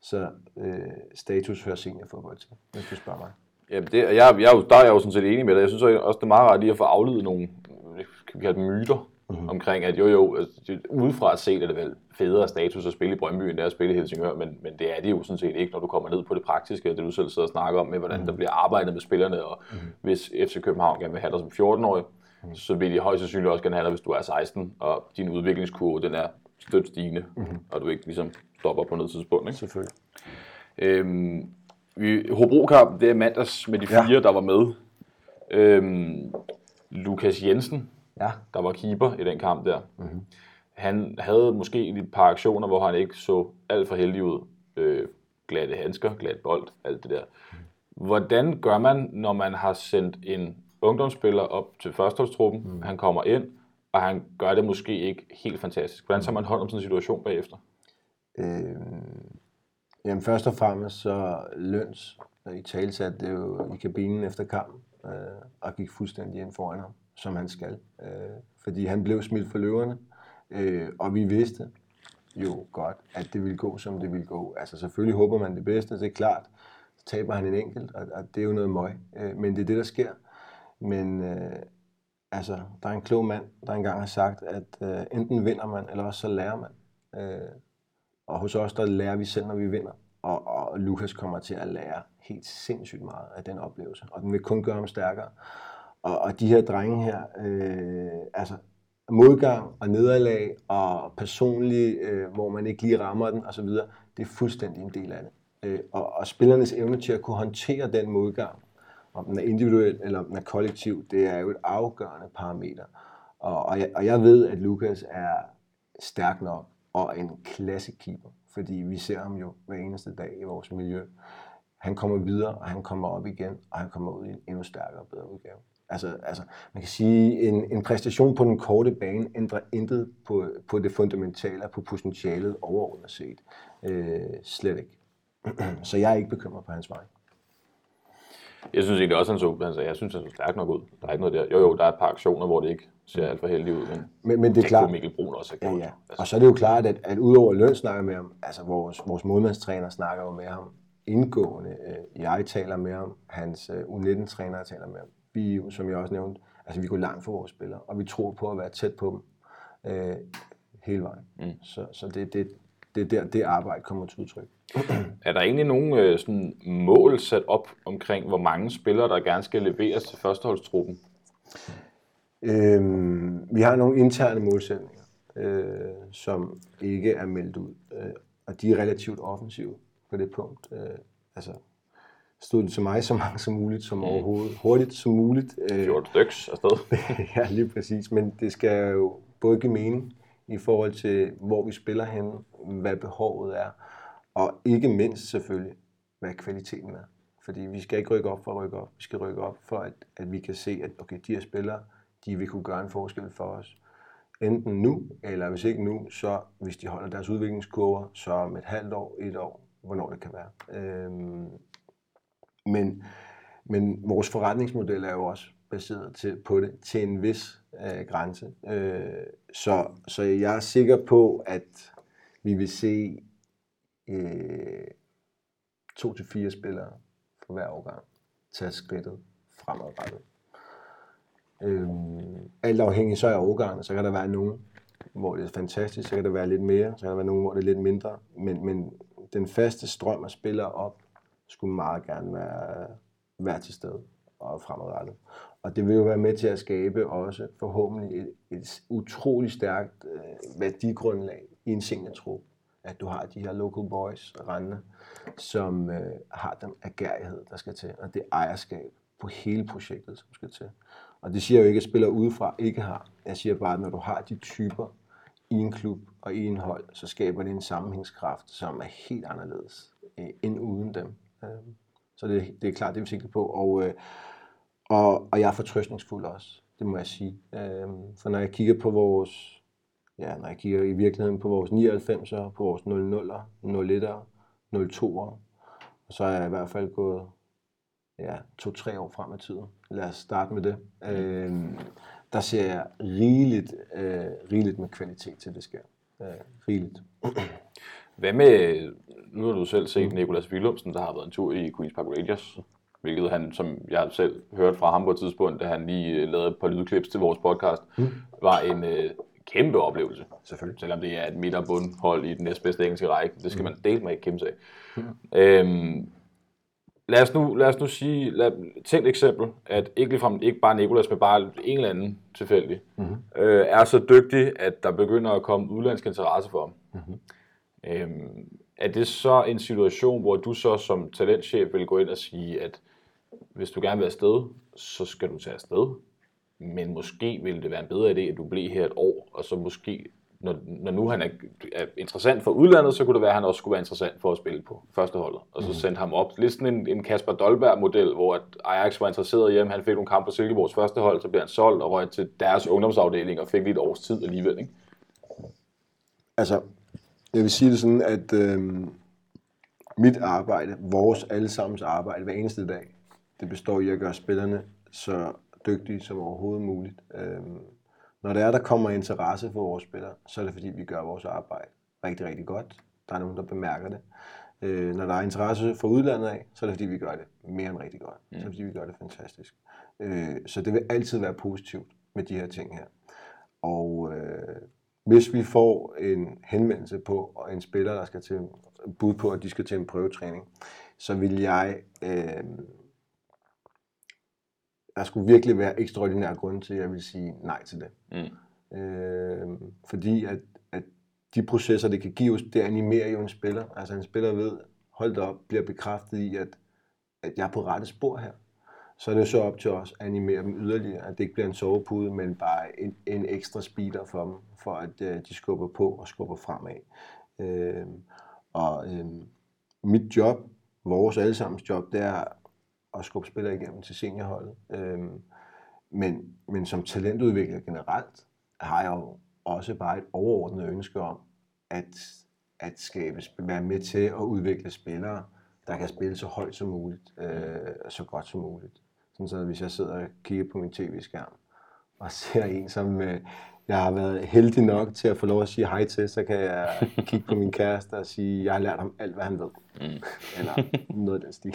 Så øh, status hører seniorfodbold til, hvis du spørger mig. Ja, det, jeg, jeg, der er jeg jo sådan set enig med dig. Jeg synes også, det er meget rart lige at få afledet nogle øh, kan vi kalde myter, mm-hmm. omkring, at jo jo, altså, udefra set er det vel federe status at spille i Brøndby, end det er at spille i Helsingør, men, men det er det jo sådan set ikke, når du kommer ned på det praktiske, det du selv sidder og snakker om, med hvordan mm-hmm. der bliver arbejdet med spillerne, og mm-hmm. hvis FC København gerne vil have dig som 14-årig, mm-hmm. så vil de højst sandsynligt også gerne have dig, hvis du er 16, og din udviklingskurve, den er stødt stigende, mm-hmm. og du ikke ligesom stopper på noget tidspunkt. Ikke? Selvfølgelig. Øhm, vi, hobro det er mandags med de fire, ja. der var med. Øhm, Lukas Jensen, ja. der var keeper i den kamp der. Mm-hmm. Han havde måske et par aktioner, hvor han ikke så alt for heldig ud. Øh, glatte handsker, glat bold, alt det der. Mm. Hvordan gør man, når man har sendt en ungdomsspiller op til førsteholdstruppen, mm. han kommer ind, og han gør det måske ikke helt fantastisk. Hvordan tager man hånd om sådan en situation bagefter? Øh, jamen først og fremmest så løns i talsat det jo i kabinen efter kampen, øh, og gik fuldstændig ind foran ham som han skal. Øh, fordi han blev smidt for løverne, øh, og vi vidste jo godt, at det ville gå, som det ville gå. Altså selvfølgelig håber man det bedste, det er klart. Så taber han en enkelt, og, og det er jo noget møg. Øh, men det er det, der sker. Men øh, altså, der er en klog mand, der engang har sagt, at øh, enten vinder man, eller også så lærer man. Øh, og hos os, der lærer vi selv, når vi vinder. Og, og Lukas kommer til at lære helt sindssygt meget af den oplevelse. Og den vil kun gøre ham stærkere. Og, og de her drenge her, øh, altså modgang og nederlag og personlig, øh, hvor man ikke lige rammer den osv., det er fuldstændig en del af det. Øh, og, og spillernes evne til at kunne håndtere den modgang, om den er individuel eller om den er kollektiv, det er jo et afgørende parameter. Og, og, jeg, og jeg ved, at Lukas er stærk nok og en klassekeeper, fordi vi ser ham jo hver eneste dag i vores miljø. Han kommer videre, og han kommer op igen, og han kommer ud i en endnu stærkere og bedre udgave. Altså, altså, man kan sige, en, en præstation på den korte bane ændrer intet på, på det fundamentale, på potentialet overordnet set. Øh, slet ikke. Så jeg er ikke bekymret på hans vej. Jeg synes egentlig også, han så, altså, jeg synes, han så stærkt nok ud. Der er ikke noget der. Jo, jo, der er et par aktioner, hvor det ikke ser alt for heldigt ud, men, men, men det er klart. Mikkel Brun også have gjort. Ja, ja. Altså. Og så er det jo klart, at, at udover løn snakker med ham, altså vores, vores modmandstræner snakker jo med ham indgående. Øh, jeg taler med ham, hans øh, U19-træner taler med ham vi, som jeg også nævnte, altså vi går langt for vores spillere, og vi tror på at være tæt på dem øh, hele vejen. Mm. Så, så det, det, det er der, det arbejde kommer til udtryk. Er der egentlig nogle øh, sådan mål sat op omkring, hvor mange spillere, der gerne skal leveres til førsteholdstruppen? Øhm, vi har nogle interne målsætninger, øh, som ikke er meldt ud, øh, og de er relativt offensive på det punkt. Øh, altså, stod det til mig så mange som muligt, som overhovedet hurtigt som muligt. Øh, 14 styks afsted. ja, lige præcis, men det skal jo både give mening i forhold til, hvor vi spiller hen, hvad behovet er, og ikke mindst selvfølgelig, hvad kvaliteten er. Fordi vi skal ikke rykke op for at rykke op. Vi skal rykke op for, at, at vi kan se, at okay, de her spillere, de vil kunne gøre en forskel for os. Enten nu, eller hvis ikke nu, så hvis de holder deres udviklingskurver, så om et halvt år, et år, hvornår det kan være. Øhm, men, men vores forretningsmodel er jo også baseret til, på det til en vis øh, grænse. Øh, så, så jeg er sikker på, at vi vil se øh, to til fire spillere for hver årgang tage skridtet fremadrettet. Øh, alt afhængig så af årgangen, så kan der være nogen, hvor det er fantastisk, så kan der være lidt mere, så kan der være nogen, hvor det er lidt mindre, men, men den faste strøm af spillere op skulle meget gerne være, være til stede og fremadrettet. Og det vil jo være med til at skabe også forhåbentlig et, et utroligt stærkt øh, værdigrundlag i en seniortrup. At du har de her local boys rendende, som øh, har den agerighed, der skal til, og det ejerskab på hele projektet, som skal til. Og det siger jeg jo ikke, at spillere udefra ikke har. Jeg siger bare, at når du har de typer i en klub og i en hold, så skaber det en sammenhængskraft, som er helt anderledes øh, end uden dem. Øh, så det, det er klart, det er vi sikre på. Og, øh, og, og jeg er fortrøstningsfuld også, det må jeg sige. Øhm, for når jeg kigger på vores, ja, når jeg kigger i virkeligheden på vores 99'er, på vores 00'er, 01'er, 02'er, så er jeg i hvert fald gået ja, to-tre år frem i tiden. Lad os starte med det. Øh, der ser jeg rigeligt, øh, rigeligt med kvalitet til, det sker. Øh, rigeligt. Hvad med, nu har du selv set Nikolas Willumsen, der har været en tur i Queen's Park Rangers, hvilket han, som jeg selv hørt fra ham på et tidspunkt, da han lige øh, lavede et par lydklips til vores podcast, mm. var en øh, kæmpe oplevelse. Selvfølgelig. Selvom det er et midterbundhold i den næstbedste engelske række. Det skal mm. man dele med ikke kæmpe sig. Mm. Øhm, lad os nu, lad os nu sige, lad, tænk eksempel, at ikke, ligefrem, ikke bare Nikolas, men bare en eller anden tilfældig, mm-hmm. øh, er så dygtig, at der begynder at komme udlandsk interesse for ham. Mm-hmm. Øhm, er det så en situation, hvor du så som talentchef vil gå ind og sige, at hvis du gerne vil afsted, så skal du tage afsted, men måske ville det være en bedre idé, at du blev her et år, og så måske når, når nu han er, er interessant for udlandet, så kunne det være, at han også skulle være interessant for at spille på førsteholdet. Og så mm. sendte ham op. Lidt sådan en, en Kasper Dolberg-model, hvor at Ajax var interesseret hjemme. Han fik nogle kampe på Silkeborgs første hold, så blev han solgt og røg til deres ungdomsafdeling og fik lidt års tid alligevel. Ikke? Altså, jeg vil sige det sådan, at øh, mit arbejde, vores allesammens arbejde hver eneste dag, det består i at gøre spillerne så dygtige som overhovedet muligt. Øh, når det er, der kommer interesse for vores spillere, så er det fordi, vi gør vores arbejde rigtig, rigtig godt. Der er nogen, der bemærker det. Øh, når der er interesse for udlandet af, så er det fordi, vi gør det mere end rigtig godt. Mm. Så er det fordi, vi gør det fantastisk. Øh, så det vil altid være positivt med de her ting her. Og øh, hvis vi får en henvendelse på en spiller, der skal til bud på, at de skal til en prøvetræning, så vil jeg øh, der skulle virkelig være ekstraordinære grunde til, at jeg vil sige nej til det. Mm. Øh, fordi at, at de processer, det kan give, det animerer jo en spiller. Altså en spiller ved, hold op, bliver bekræftet i, at, at jeg er på rette spor her. Så er det så op til os at animere dem yderligere, at det ikke bliver en sovepude, men bare en, en ekstra speeder for dem, for at øh, de skubber på og skubber fremad. Øh, og øh, mit job, vores allesammens job, det er at skubbe spillere igennem til seniorholdet. Øh, men, men som talentudvikler generelt, har jeg jo også bare et overordnet ønske om, at, at skabe, være med til at udvikle spillere, der kan spille så højt som muligt, øh, så godt som muligt. Sådan så hvis jeg sidder og kigger på min tv-skærm, og ser en, som øh, jeg har været heldig nok til at få lov at sige hej til, så kan jeg kigge på min kæreste og sige, at jeg har lært ham alt, hvad han ved. Mm. Eller noget af den stil.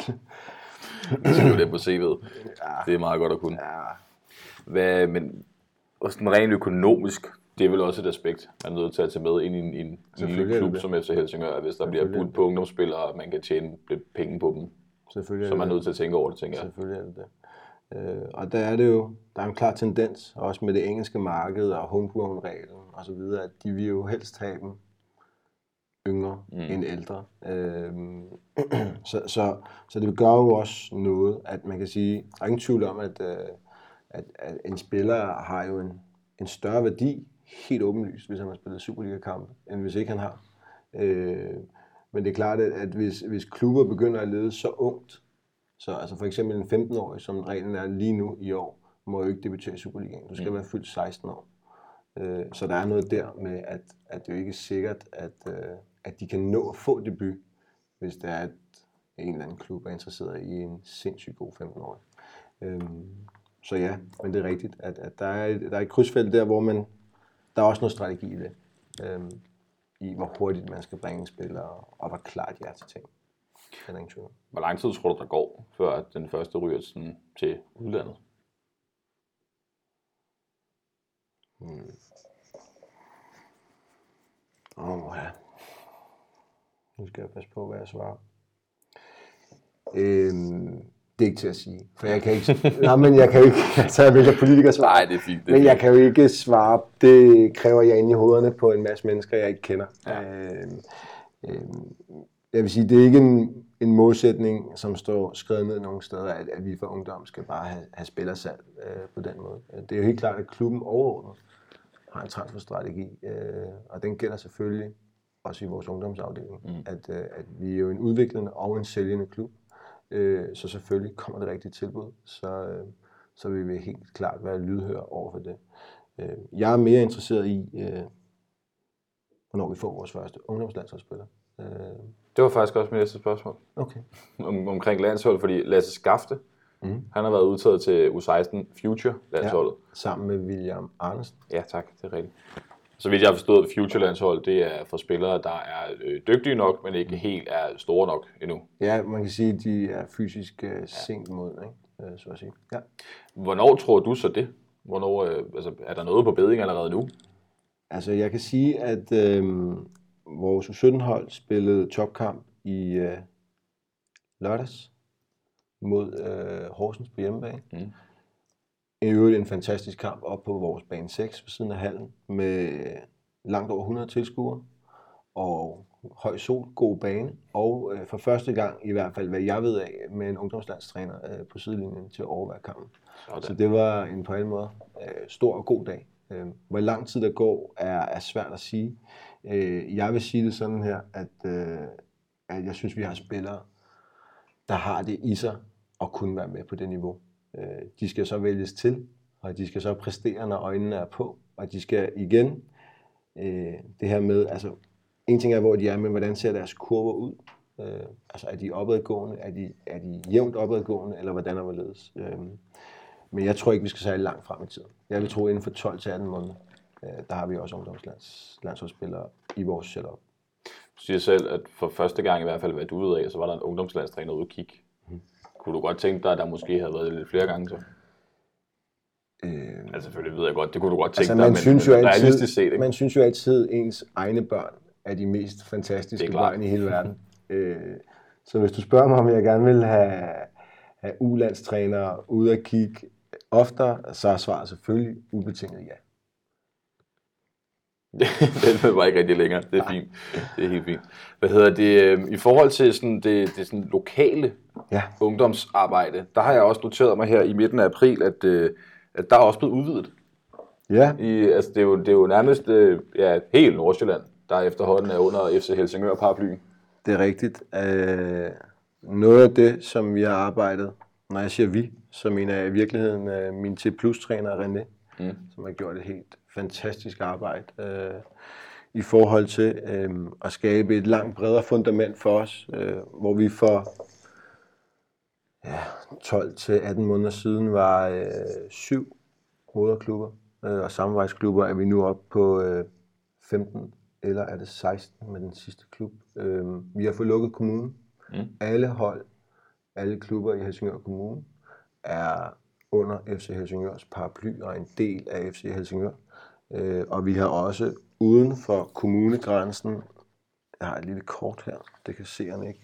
Det skal det på CV'et. Det er meget godt at kunne. Ja, Hvad, men og sådan rent økonomisk, det er vel også et aspekt, man er nødt til at tage med ind i en, en, lille er klub som FC Helsingør, at hvis der bliver budt på ungdomsspillere, og man kan tjene lidt penge på dem, selvfølgelig så er man det. nødt til at tænke over det, tænker jeg. Selvfølgelig er det det. Øh, og der er det jo, der er en klar tendens, også med det engelske marked og homegrown-reglen og så videre, at de vil jo helst have dem yngre mm. end ældre. Øh, så, så, så det gør jo også noget, at man kan sige, der er ingen tvivl om, at, øh, at, at en spiller har jo en, en større værdi, helt åbenlyst, hvis han har spillet Superliga-kampe, end hvis ikke han har. Øh, men det er klart, at, at hvis, hvis klubber begynder at lede så ungt, så altså for eksempel en 15-årig, som reglen er lige nu i år, må jo ikke debutere i Superligaen. Du skal være fyldt 16 år. Øh, Så der er noget der med, at, at det jo ikke er sikkert, at, øh, at de kan nå at få debut, hvis det er, at en eller anden klub er interesseret i en sindssygt god 15-årig. Øhm, Så ja, men det er rigtigt, at, at der, er et, der er et krydsfelt der, hvor man, der er også noget strategi i det. Øhm, I hvor hurtigt man skal bringe en spiller, og hvor klart de er til ting. Det er ingen tvivl. Hvor lang tid tror du, der går, før at den første ryger sådan til udlandet? Åh, ja. Nu skal jeg passe på, hvad jeg svarer. Øhm, det er ikke til at sige, for jeg kan ikke... nej, men jeg kan ikke... Altså, jeg vælger politikersvar. Nej, det er fint. Det er Men jeg kan jo ikke svare. Det kræver jeg ind i hovederne på en masse mennesker, jeg ikke kender. Ja. Øhm, øhm, jeg vil sige, det er ikke en, en målsætning, som står skrevet ned nogle steder, at, at vi for ungdom skal bare have, have spillersalg øh, på den måde. Det er jo helt klart, at klubben overordnet har en transferstrategi, øh, og den gælder selvfølgelig også i vores ungdomsafdeling, mm. at, øh, at vi er jo en udviklende og en sælgende klub, øh, så selvfølgelig kommer det rigtige tilbud, så, øh, så vil vi helt klart være lydhøre over for det. Øh, jeg er mere interesseret i, øh, hvornår vi får vores første ungdomslandsholdsspiller. Øh, Det var faktisk også mit næste spørgsmål. okay. Om, omkring landshold, fordi Lasse Skafte, Mhm. mm. han har været udtaget til U16 Future landsholdet. Sammen med William Arnesen. Ja. ja, tak, det er rigtigt. Så vidt jeg har forstået, Future landshold, det er for spillere, der er øh, dygtige nok, men ikke helt er store nok endnu. Ja, man kan sige, at de er fysisk øh, sent modne, ikke? Øh, så at sige. Ja. Hvornår tror du så det? Hvornår, øh, altså, er der noget på beding allerede nu? Altså, jeg kan sige, at øh, vores U17-hold spillede topkamp i øh, lørdags mod øh, Horsens på hjemmebane. Mm. I øvrigt en fantastisk kamp op på vores bane 6 ved siden af hallen med langt over 100 tilskuere og høj sol, god bane, og øh, for første gang, i hvert fald hvad jeg ved af, med en ungdomslandstræner øh, på sidelinjen til at overvære kampen. Sådan. Så det var en på alle måder øh, stor og god dag. Øh, hvor lang tid der går, er, er svært at sige. Øh, jeg vil sige det sådan her, at, øh, at jeg synes, vi har spillere, der har det i sig at kunne være med på det niveau. Øh, de skal så vælges til, og de skal så præstere, når øjnene er på, og de skal igen øh, det her med, altså en ting er, hvor de er, men hvordan ser deres kurver ud? Øh, altså er de opadgående, er de, er de jævnt opadgående, eller hvordan er hvorledes? Øh, men jeg tror ikke, vi skal særlig langt frem i tiden. Jeg vil tro, inden for 12 til 18 måneder, der har vi også ungdomslandsholdsspillere i vores setup. Du siger selv, at for første gang i hvert fald, hvad du ud af, så var der en ungdomslandstræner ude at kigge. Mhm. Kunne du godt tænke dig, at der måske havde været lidt flere gange så? Øh, Altså selvfølgelig ved jeg godt, det kunne du godt tænke altså, dig, man, men, synes jo men realistisk altid, set, ikke? man synes jo altid, ens egne børn er de mest fantastiske børn i hele verden. øh, så hvis du spørger mig, om jeg gerne vil have, have ulandstrænere ude at kigge oftere, så er svaret selvfølgelig ubetinget ja. Den var ikke rigtig længere. Det er fint. Det er helt fint. Hvad hedder det? øh, I forhold til sådan det, det sådan lokale Ja, ungdomsarbejde, der har jeg også noteret mig her i midten af april, at, øh, at der er også blevet udvidet. ja, I, altså, det, er jo, det er jo nærmest øh, ja, helt Nordsjælland, der efterhånden er under FC Helsingør paraplyen. det er rigtigt. Øh, noget af det, som vi har arbejdet, når jeg siger vi, så mener jeg i virkeligheden øh, min T Plus-træner René, Mm. som har gjort et helt fantastisk arbejde øh, i forhold til øh, at skabe et langt bredere fundament for os, øh, hvor vi for ja, 12 til 18 måneder siden var øh, syv moderklubber øh, og samarbejdsklubber, er vi nu oppe på øh, 15 eller er det 16 med den sidste klub. Øh, vi har fået lukket kommunen. Mm. Alle hold alle klubber i Helsingør Kommune er under FC Helsingørs paraply og en del af FC Helsingør. Øh, og vi har også uden for kommunegrænsen, jeg har et lille kort her, det kan seerne ikke,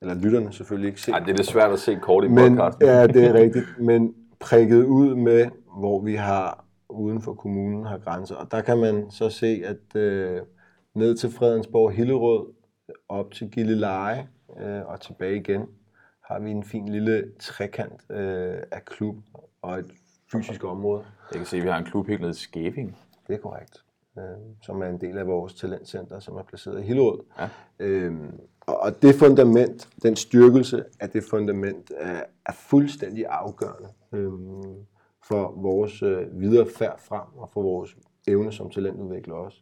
eller lytterne selvfølgelig ikke se. Ej, det er lidt svært at se kort i Men, podcasten. ja, det er rigtigt. Men prikket ud med, hvor vi har uden for kommunen har grænser. Og der kan man så se, at øh, ned til Fredensborg Hillerød, op til Gilleleje øh, og tilbage igen, har vi en fin lille trekant øh, af klub og et fysisk område. Jeg kan se, at vi har en klub helt nede i Skæving. Det er korrekt. Øh, som er en del af vores talentcenter, som er placeret i Hillerød. Ja. Øhm, og, og det fundament, den styrkelse af det fundament, er, er fuldstændig afgørende øhm, for vores øh, videre færd frem og for vores evne som talentudvikler også.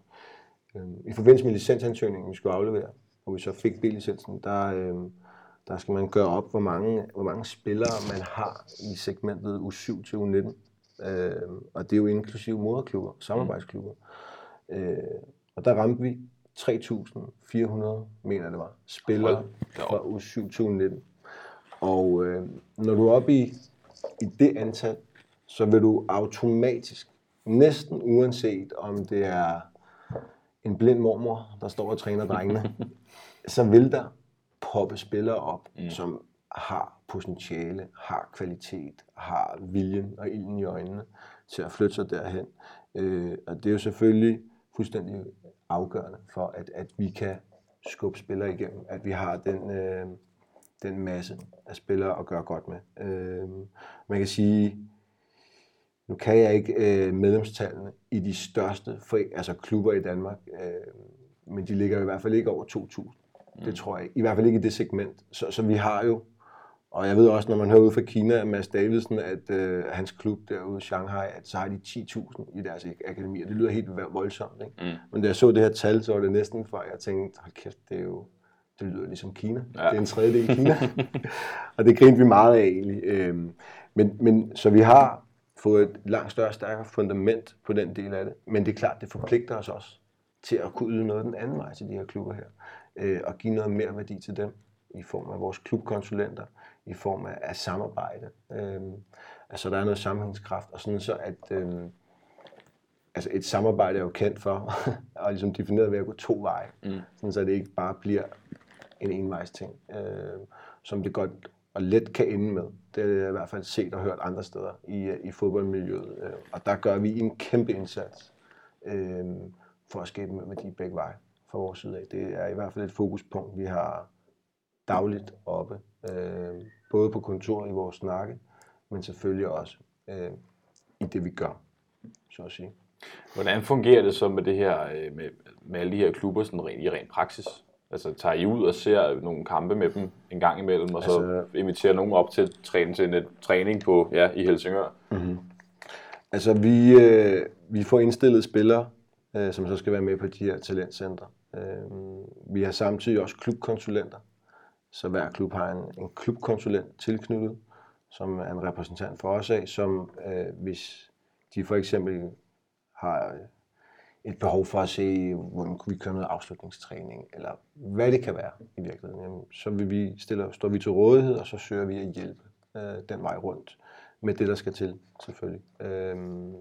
Øhm, I forbindelse med licensansøgningen, vi skulle aflevere, hvor vi så fik B-licensen, der, øhm, der skal man gøre op, hvor mange, hvor mange spillere man har i segmentet U7 til U19. Øhm, og det er jo inklusive moderklubber, samarbejdsklubber. Øh, og der ramte vi 3.400, mener det var, spillere fra U7 til U19. Og øh, når du er oppe i, i det antal, så vil du automatisk, næsten uanset om det er en blind mormor, der står og træner drengene, så vil der poppe spillere op, mm. som har potentiale, har kvalitet, har viljen og ilden i øjnene til at flytte sig derhen. Øh, og det er jo selvfølgelig fuldstændig afgørende for, at, at vi kan skubbe spillere igennem, at vi har den, øh, den masse af spillere at gøre godt med. Øh, man kan sige, nu kan jeg ikke øh, medlemstallene i de største for, altså klubber i Danmark, øh, men de ligger i hvert fald ikke over 2.000. Det tror jeg. I hvert fald ikke i det segment. Så, så vi har jo, og jeg ved også, når man hører ud fra Kina Mads Davidsen, at øh, hans klub derude i Shanghai, at så har de 10.000 i deres ak- akademier. Det lyder helt voldsomt, ikke? Mm. Men da jeg så det her tal, så var det næsten for, at jeg tænkte, hold kæft, det er jo, det lyder ligesom Kina. Ja. Ja. Det er en tredjedel Kina. og det grinte vi meget af egentlig. Øhm, men, men, så vi har fået et langt større, stærkere fundament på den del af det. Men det er klart, det forpligter os også til at kunne yde noget den anden vej til de her klubber her. Øh, og give noget mere værdi til dem i form af vores klubkonsulenter, i form af, af samarbejde. Øhm, altså der er noget sammenhængskraft, og sådan så at øhm, altså et samarbejde er jo kendt for, og ligesom defineret ved at gå to veje, mm. sådan så det ikke bare bliver en envejs ting, øh, som det godt og let kan ende med. Det har jeg i hvert fald set og hørt andre steder i, øh, i fodboldmiljøet. Øh, og der gør vi en kæmpe indsats øh, for at skabe mere værdi begge veje fra vores side af. Det er i hvert fald et fokuspunkt, vi har dagligt oppe. Øh, både på kontoret i vores snakke, men selvfølgelig også øh, i det, vi gør, så at sige. Hvordan fungerer det så med det her, øh, med, med alle de her klubber sådan rent, i ren praksis? Altså tager I ud og ser nogle kampe med dem en gang imellem, og så Altså- inviterer nogen op til træne til en træning på, ja, i Helsingør? Altså, vi, øh, vi får indstillet spillere, øh, som så skal være med på de her talentcentre. Øh, vi har samtidig også klubkonsulenter, så hver klub har en, en klubkonsulent tilknyttet, som er en repræsentant for os af, som øh, hvis de for eksempel har et behov for at se, hvordan kunne vi køre noget afslutningstræning, eller hvad det kan være i virkeligheden, jamen, så vil vi stille, står vi til rådighed, og så søger vi at hjælpe øh, den vej rundt med det, der skal til, selvfølgelig. Øhm,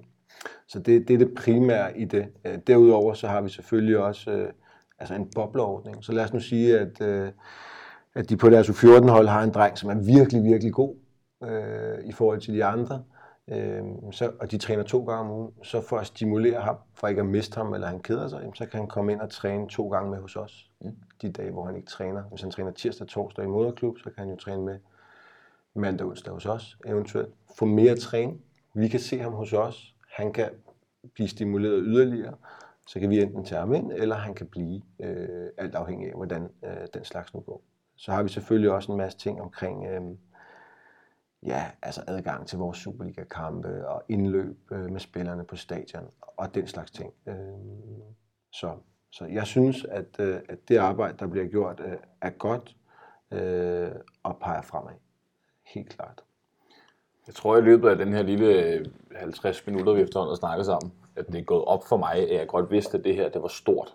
så det, det er det primære i det. Øh, derudover så har vi selvfølgelig også øh, altså en bobleordning. Så lad os nu sige, at, øh, at de på deres U14-hold har en dreng, som er virkelig, virkelig god øh, i forhold til de andre. Øh, så, og de træner to gange om ugen. Så for at stimulere ham, for ikke at miste ham, eller han keder sig, så kan han komme ind og træne to gange med hos os. De dage, hvor han ikke træner. Hvis han træner tirsdag og torsdag i moderklub, så kan han jo træne med mandag onsdag hos os, eventuelt. Få mere træning. Vi kan se ham hos os. Han kan blive stimuleret yderligere. Så kan vi enten tage ham ind, eller han kan blive, øh, alt afhængig af, hvordan øh, den slags nu går. Så har vi selvfølgelig også en masse ting omkring øh, ja, altså adgang til vores Superliga-kampe og indløb øh, med spillerne på stadion og den slags ting. Øh, så, så jeg synes, at, øh, at det arbejde, der bliver gjort, øh, er godt øh, og peger fremad. Helt klart. Jeg tror i løbet af den her lille øh, 50 minutter, vi efterhånden har snakket sammen, at det er gået op for mig, at jeg godt vidste, at det her det var stort.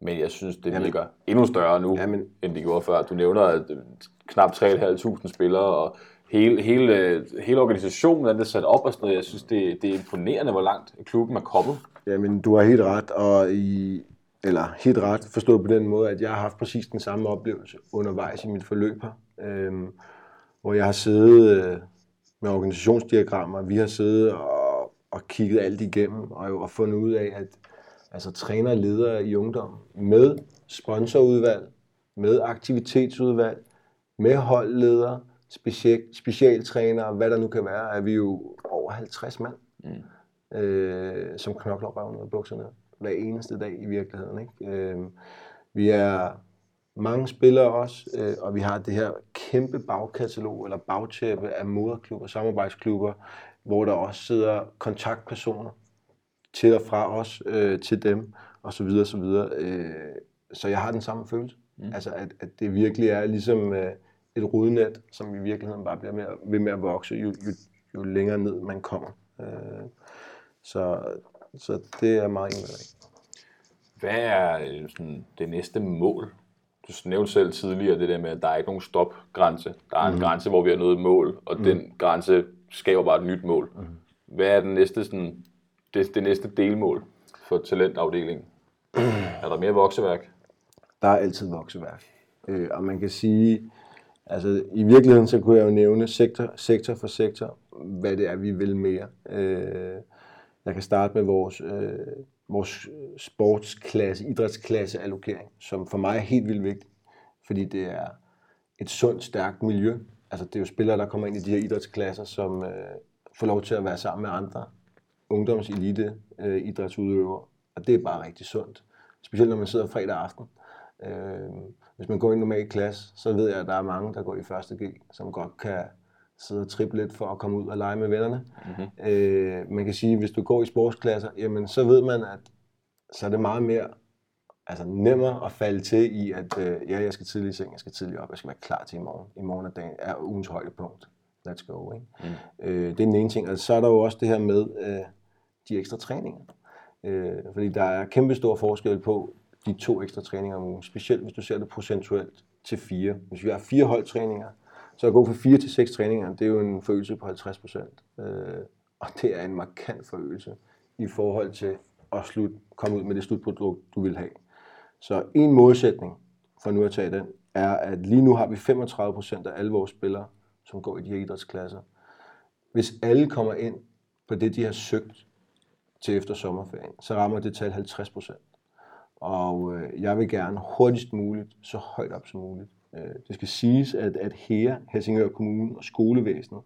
Men jeg synes, det virker endnu større nu, Jamen. end det gjorde før. Du nævner at øh, knap 3.500 spillere, og hele, hele, hele organisationen er det sat op og sådan noget. Jeg synes, det, det er imponerende, hvor langt klubben er kommet. Jamen, du har helt ret, og i, eller helt ret forstået på den måde, at jeg har haft præcis den samme oplevelse undervejs i mit forløb her, øhm, hvor jeg har siddet øh, med organisationsdiagrammer, vi har siddet og, og kigget alt igennem, og har fundet ud af, at altså, træner og ledere i ungdom med sponsorudvalg, med aktivitetsudvalg, med holdledere, special, specialtrænere, hvad der nu kan være, er vi jo over 50 mand øh, som knokler røven ud af bukserne hver eneste dag i virkeligheden. Ikke? Øh, vi er mange spillere også, øh, og vi har det her kæmpe bagkatalog eller bagtæppe af moderklubber, samarbejdsklubber, hvor der også sidder kontaktpersoner til og fra os øh, til dem, og så videre, så videre. Øh, så jeg har den samme følelse. Mm. Altså, at, at det virkelig er ligesom øh, et rodnet, som i virkeligheden bare bliver mere, ved med at vokse, jo, jo, jo længere ned man kommer. Øh, så, så det er meget enig. Hvad er øh, sådan, det næste mål? Du nævnte selv tidligere det der med, at der er ikke nogen stopgrænse. Der er en mm. grænse, hvor vi har nået et mål, og mm. den grænse skaber bare et nyt mål. Mm. Hvad er den næste, sådan, det, det næste delmål for talentafdelingen? er der mere vokseværk? Der er altid vokseværk. Øh, og man kan sige, altså i virkeligheden så kunne jeg jo nævne sektor, sektor for sektor, hvad det er, vi vil mere. Øh, jeg kan starte med vores, øh, vores sportsklasse, idrætsklasse allokering, som for mig er helt vildt vigtigt, fordi det er et sundt, stærkt miljø. Altså det er jo spillere, der kommer ind i de her idrætsklasser, som øh, får lov til at være sammen med andre ungdomselite øh, idrætsudøvere, og det er bare rigtig sundt. Specielt når man sidder fredag aften. Øh, hvis man går i en normal klasse, så ved jeg, at der er mange, der går i første G, som godt kan sidde og trippe lidt for at komme ud og lege med vennerne. Mm-hmm. Øh, man kan sige, at hvis du går i sportsklasser, jamen, så ved man, at så er det meget mere altså nemmere at falde til i, at øh, ja, jeg skal tidligt i seng, jeg skal tidligt op, jeg skal være klar til i morgen. I morgen er, dagen, er ugens højdepunkt. Let's go. Ikke? Mm. Øh, det er den ene ting. Altså, så er der jo også det her med øh, de ekstra træninger. Øh, fordi der er kæmpe stor forskel på de to ekstra træninger om ugen, specielt hvis du ser det procentuelt til fire. Hvis vi har fire holdtræninger, så at gå fra fire til seks træninger, det er jo en forøgelse på 50 procent. Øh, og det er en markant forøgelse i forhold til at slut, komme ud med det slutprodukt, du vil have. Så en målsætning, for nu at tage den, er, at lige nu har vi 35 procent af alle vores spillere, som går i de her idrætsklasser. Hvis alle kommer ind på det, de har søgt til efter sommerferien, så rammer det tal 50 procent. Og øh, jeg vil gerne hurtigst muligt, så højt op som muligt. Øh, det skal siges, at, at her, Helsingør Kommune og skolevæsenet,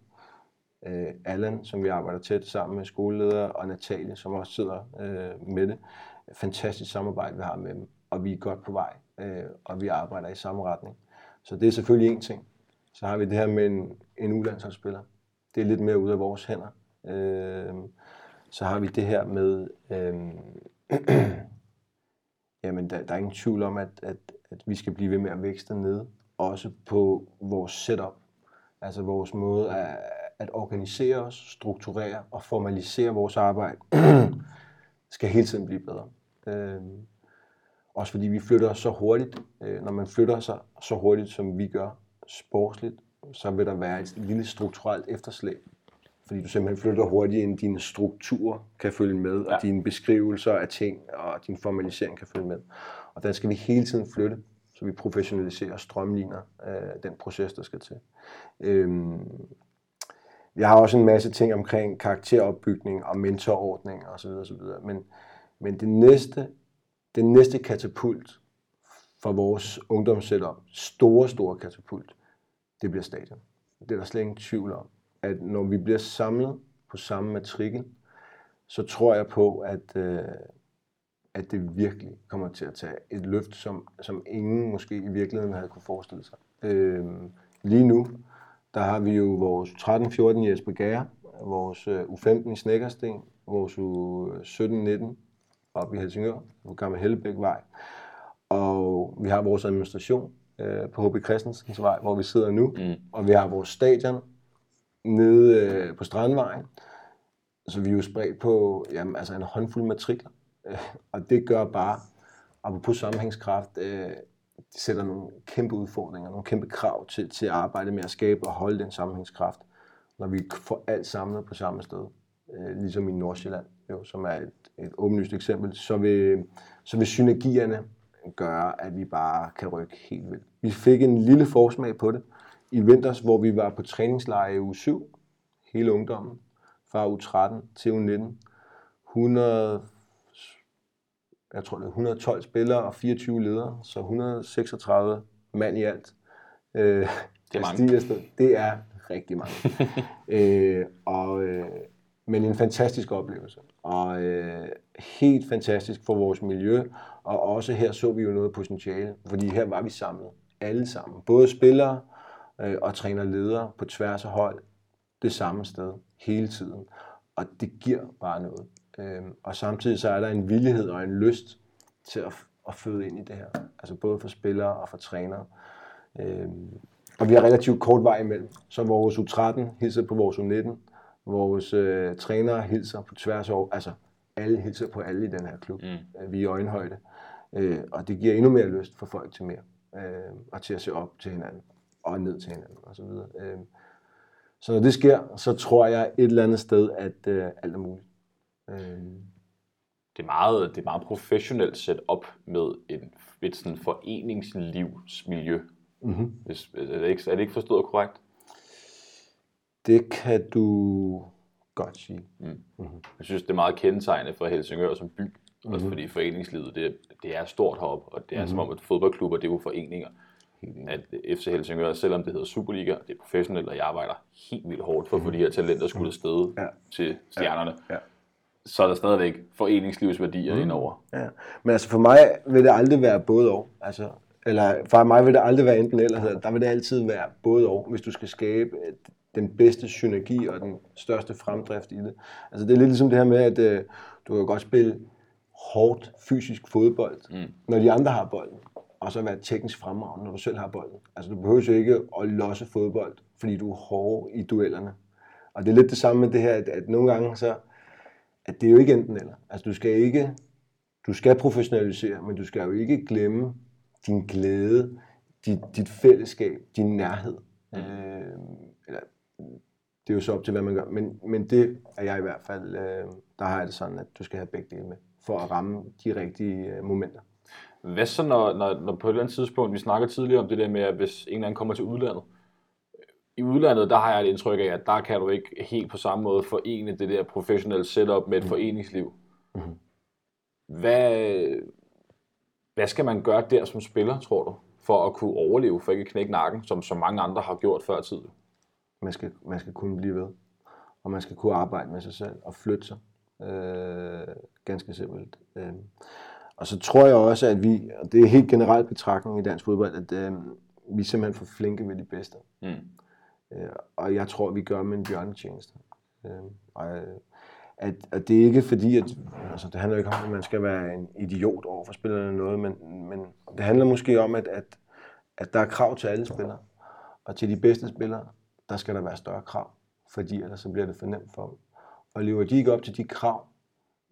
øh, Allan, som vi arbejder tæt sammen med skoleleder, og Natalie, som også sidder øh, med det. Fantastisk samarbejde, vi har med dem, og vi er godt på vej, øh, og vi arbejder i samme retning. Så det er selvfølgelig en ting. Så har vi det her med en, en ulandsholdsspiller. Det er lidt mere ud af vores hænder. Øh, så har vi det her med, øh, jamen der, der er ingen tvivl om, at, at, at vi skal blive ved med at vækste ned, også på vores setup, altså vores måde at, at organisere os, strukturere og formalisere vores arbejde, skal hele tiden blive bedre. Øh, også fordi vi flytter så hurtigt. Øh, når man flytter sig så hurtigt, som vi gør sportsligt, så vil der være et lille strukturelt efterslæb. Fordi du simpelthen flytter hurtigt, end dine strukturer kan følge med, og Ja. dine beskrivelser af ting og din formalisering kan følge med. Og den skal vi hele tiden flytte, så vi professionaliserer og strømligner øh, den proces, der skal til. Øhm, jeg har også en masse ting omkring karakteropbygning og mentorordning osv. osv. Men, men det næste, det næste katapult for vores ungdomssetup, store, store katapult, det bliver stadion. Det er der slet ingen tvivl om. At når vi bliver samlet på samme matrikel, så tror jeg på, at, øh, at det virkelig kommer til at tage et løft, som, som ingen måske i virkeligheden havde kunne forestille sig. Øh, lige nu, der har vi jo vores 13-14 Jesper Gære, vores øh, U15 i Snækkersten, vores U17-19 oppe i Helsingør, på Gamle Hellebækvej. Og vi har vores administration øh, på HB Christensens vej, hvor vi sidder nu. Mm. Og vi har vores stadion nede øh, på Strandvejen. Så vi er jo spredt på jamen, altså en håndfuld matrikler. Øh, og det gør bare apropos sammenhængskraft, øh, det sætter nogle kæmpe udfordringer, nogle kæmpe krav til, til at arbejde med at skabe og holde den sammenhængskraft, når vi får alt samlet på samme sted, øh, ligesom i Nordsjælland, jo, som er et, et åbenlyst eksempel, så vil, så vil synergierne gøre, at vi bare kan rykke helt vildt. Vi fik en lille forsmag på det i vinters, hvor vi var på træningslejre i uge 7, hele ungdommen, fra u 13 til u 19. 100, jeg tror det er 112 spillere og 24 ledere, så 136 mand i alt. Øh, Det er mange. afsted. Det er rigtig mange. øh, og, øh, men en fantastisk oplevelse. Og øh, helt fantastisk for vores miljø. Og også her så vi jo noget potentiale, fordi her var vi samlet. Alle sammen. Både spillere øh, og træner ledere på tværs af hold. Det samme sted. Hele tiden. Og det giver bare noget. Øh, og samtidig så er der en villighed og en lyst til at, at føde ind i det her. Altså både for spillere og for trænere. Øh, og vi har relativt kort vej imellem. Så vores U13 hilser på vores U19. Vores øh, trænere hilser på tværs over. Altså alle hilser på alle i den her klub. Mm. Vi er i øjenhøjde. Øh, og det giver endnu mere lyst for folk til mere. Øh, og til at se op til hinanden. Og ned til hinanden og så videre. Øh, så når det sker, så tror jeg et eller andet sted, at øh, alt er muligt. Øh, Det er meget, det er meget professionelt sat op med en, et sådan foreningslivsmiljø. Mm-hmm. Hvis, er, det ikke, er det ikke forstået korrekt? det kan du godt sige. Jeg synes, det er meget kendetegnende for Helsingør som by. Mm-hmm. Også fordi foreningslivet, det, det er stort heroppe, og det er mm-hmm. som om, at fodboldklubber, det er jo foreninger. At FC Helsingør, selvom det hedder Superliga, det er professionelt, og jeg arbejder helt vildt hårdt for at få de her talenter skulle afsted Ja. til stjernerne, Ja. så er der stadigvæk foreningslivsværdier mm. indover. Ja. Men altså for mig vil det aldrig være både og. Altså, eller for mig vil det aldrig være enten eller. Der vil det altid være både og, hvis du skal skabe et- den bedste synergi og den største fremdrift i det. Altså det er lidt ligesom det her med, at øh, du kan godt spille hårdt fysisk fodbold, mm. når de andre har bolden, og så være teknisk fremragende, når du selv har bolden. Altså du behøver jo ikke at losse fodbold, fordi du er hård i duellerne. Og det er lidt det samme med det her, at, at nogle gange så, at det er jo ikke enten eller. Altså du skal ikke, du skal professionalisere, men du skal jo ikke glemme din glæde, dit, dit fællesskab, din nærhed. Mm. Øh, eller, det er jo så op til, hvad man gør. Men, men det er jeg i hvert fald, øh, der har jeg det sådan, at du skal have begge dele med, for at ramme de rigtige øh, momenter. Hvad så, når, når, når på et eller andet tidspunkt, vi snakker tidligere om det der med, at hvis en eller anden kommer til udlandet, i udlandet, der har jeg et indtryk af, at der kan du ikke helt på samme måde forene det der professionelle setup med et foreningsliv. Mhm. Hvad, hvad skal man gøre der som spiller, tror du, for at kunne overleve, for ikke at knække nakken, som så mange andre har gjort før tid? Man skal, man skal kunne blive ved, og man skal kunne arbejde med sig selv og flytte sig. Øh, ganske simpelt. Øh. Og så tror jeg også, at vi, og det er helt generelt betragtning i dansk fodbold, at øh, vi er simpelthen for flinke ved de bedste. Mm. Øh, og jeg tror, vi gør med en bjørnetjeneste. Øh, og, øh, at, at det er ikke fordi, at altså, det handler ikke om, at man skal være en idiot over for spillerne eller noget, men, men det handler måske om, at, at, at der er krav til alle spillere. Og til de bedste spillere, der skal der være større krav, fordi ellers så bliver det for nemt for dem. Og lever de ikke op til de krav,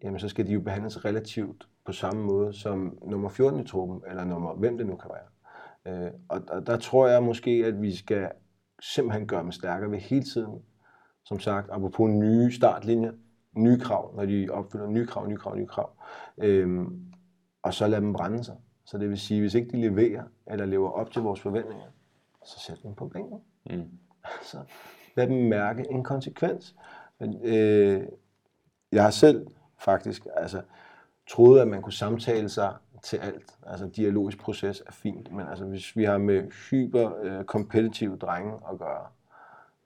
jamen så skal de jo behandles relativt på samme måde som nummer 14 i truppen, eller nummer hvem det nu kan være. Øh, og, og der tror jeg måske, at vi skal simpelthen gøre dem stærkere ved hele tiden. Som sagt, apropos nye startlinjer, nye krav, når de opfylder nye krav, nye krav, nye krav. Øhm, og så lad dem brænde sig. Så det vil sige, hvis ikke de leverer, eller lever op til vores forventninger, så sæt dem på bænken. Mm. Altså, lad dem mærke en konsekvens. Men, øh, jeg har selv faktisk altså, troede, at man kunne samtale sig til alt. Altså, dialogisk proces er fint, men altså, hvis vi har med hyper øh, kompetitive drenge at gøre,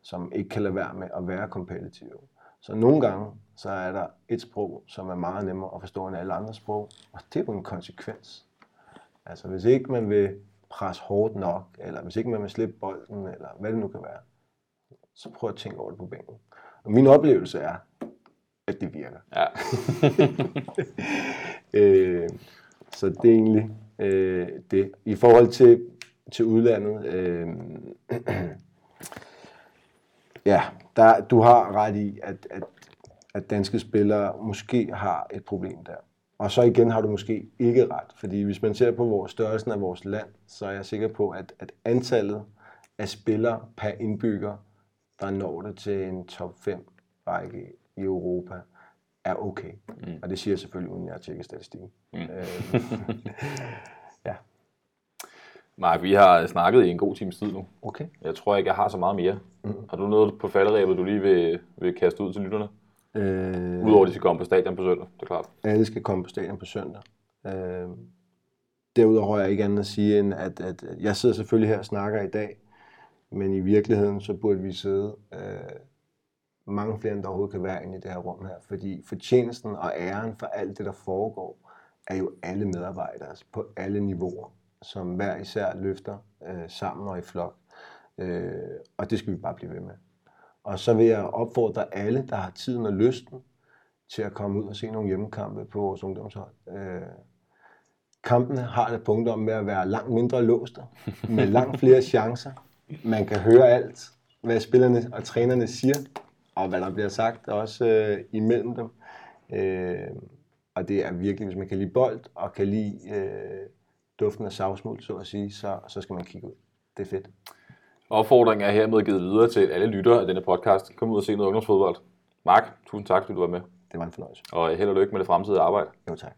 som ikke kan lade være med at være kompetitive, så nogle gange, så er der et sprog, som er meget nemmere at forstå end alle andre sprog, og det er jo en konsekvens. Altså, hvis ikke man vil presse hårdt nok, eller hvis ikke man vil slippe bolden, eller hvad det nu kan være, så prøv at tænke over det på bænken. Og min oplevelse er, at det virker. Ja. Øh, så det er egentlig øh, det. I forhold til, til udlandet, øh, ja, der, du har ret i, at, at, at danske spillere måske har et problem der. Og så igen har du måske ikke ret, fordi hvis man ser på vores størrelsen af vores land, så er jeg sikker på, at, at antallet af spillere per indbygger, der når det til en top 5 række i Europa, er okay. Mm. Og det siger jeg selvfølgelig, uden jeg har tjekket statistikken. Mm. Øh, ja. Mark, vi har snakket i en god times tid nu. Okay. Jeg tror ikke, jeg har så meget mere. Mm. Har du noget på falderæbet, du lige vil, vil kaste ud til lytterne? Øh, Udover at de skal komme på stadion på søndag, det er klart. alle skal komme på stadion på søndag. Øh, derudover har jeg ikke andet at sige, end at, at jeg sidder selvfølgelig her og snakker i dag, men i virkeligheden så burde vi sidde øh, mange flere, end der overhovedet kan være inde i det her rum her, fordi fortjenesten og æren for alt det, der foregår, er jo alle medarbejdere på alle niveauer, som hver især løfter øh, sammen og i flok. Øh, og det skal vi bare blive ved med. Og så vil jeg opfordre alle, der har tiden og lysten, til at komme ud og se nogle hjemmekampe på vores ungdomshold. Øh, kampene har det punkt om med at være langt mindre låste, med langt flere chancer. Man kan høre alt, hvad spillerne og trænerne siger, og hvad der bliver sagt også øh, imellem dem. Øh, og det er virkelig, hvis man kan lide bold og kan lide øh, duften af savsmuld, så at sige, så, så skal man kigge ud. Det er fedt. Opfordringen er hermed givet videre til alle lyttere af denne podcast. Kom ud og se noget ungdomsfodbold. Mark, tusind tak, fordi du var med. Det var en fornøjelse. Og held og lykke med det fremtidige arbejde. Jo tak.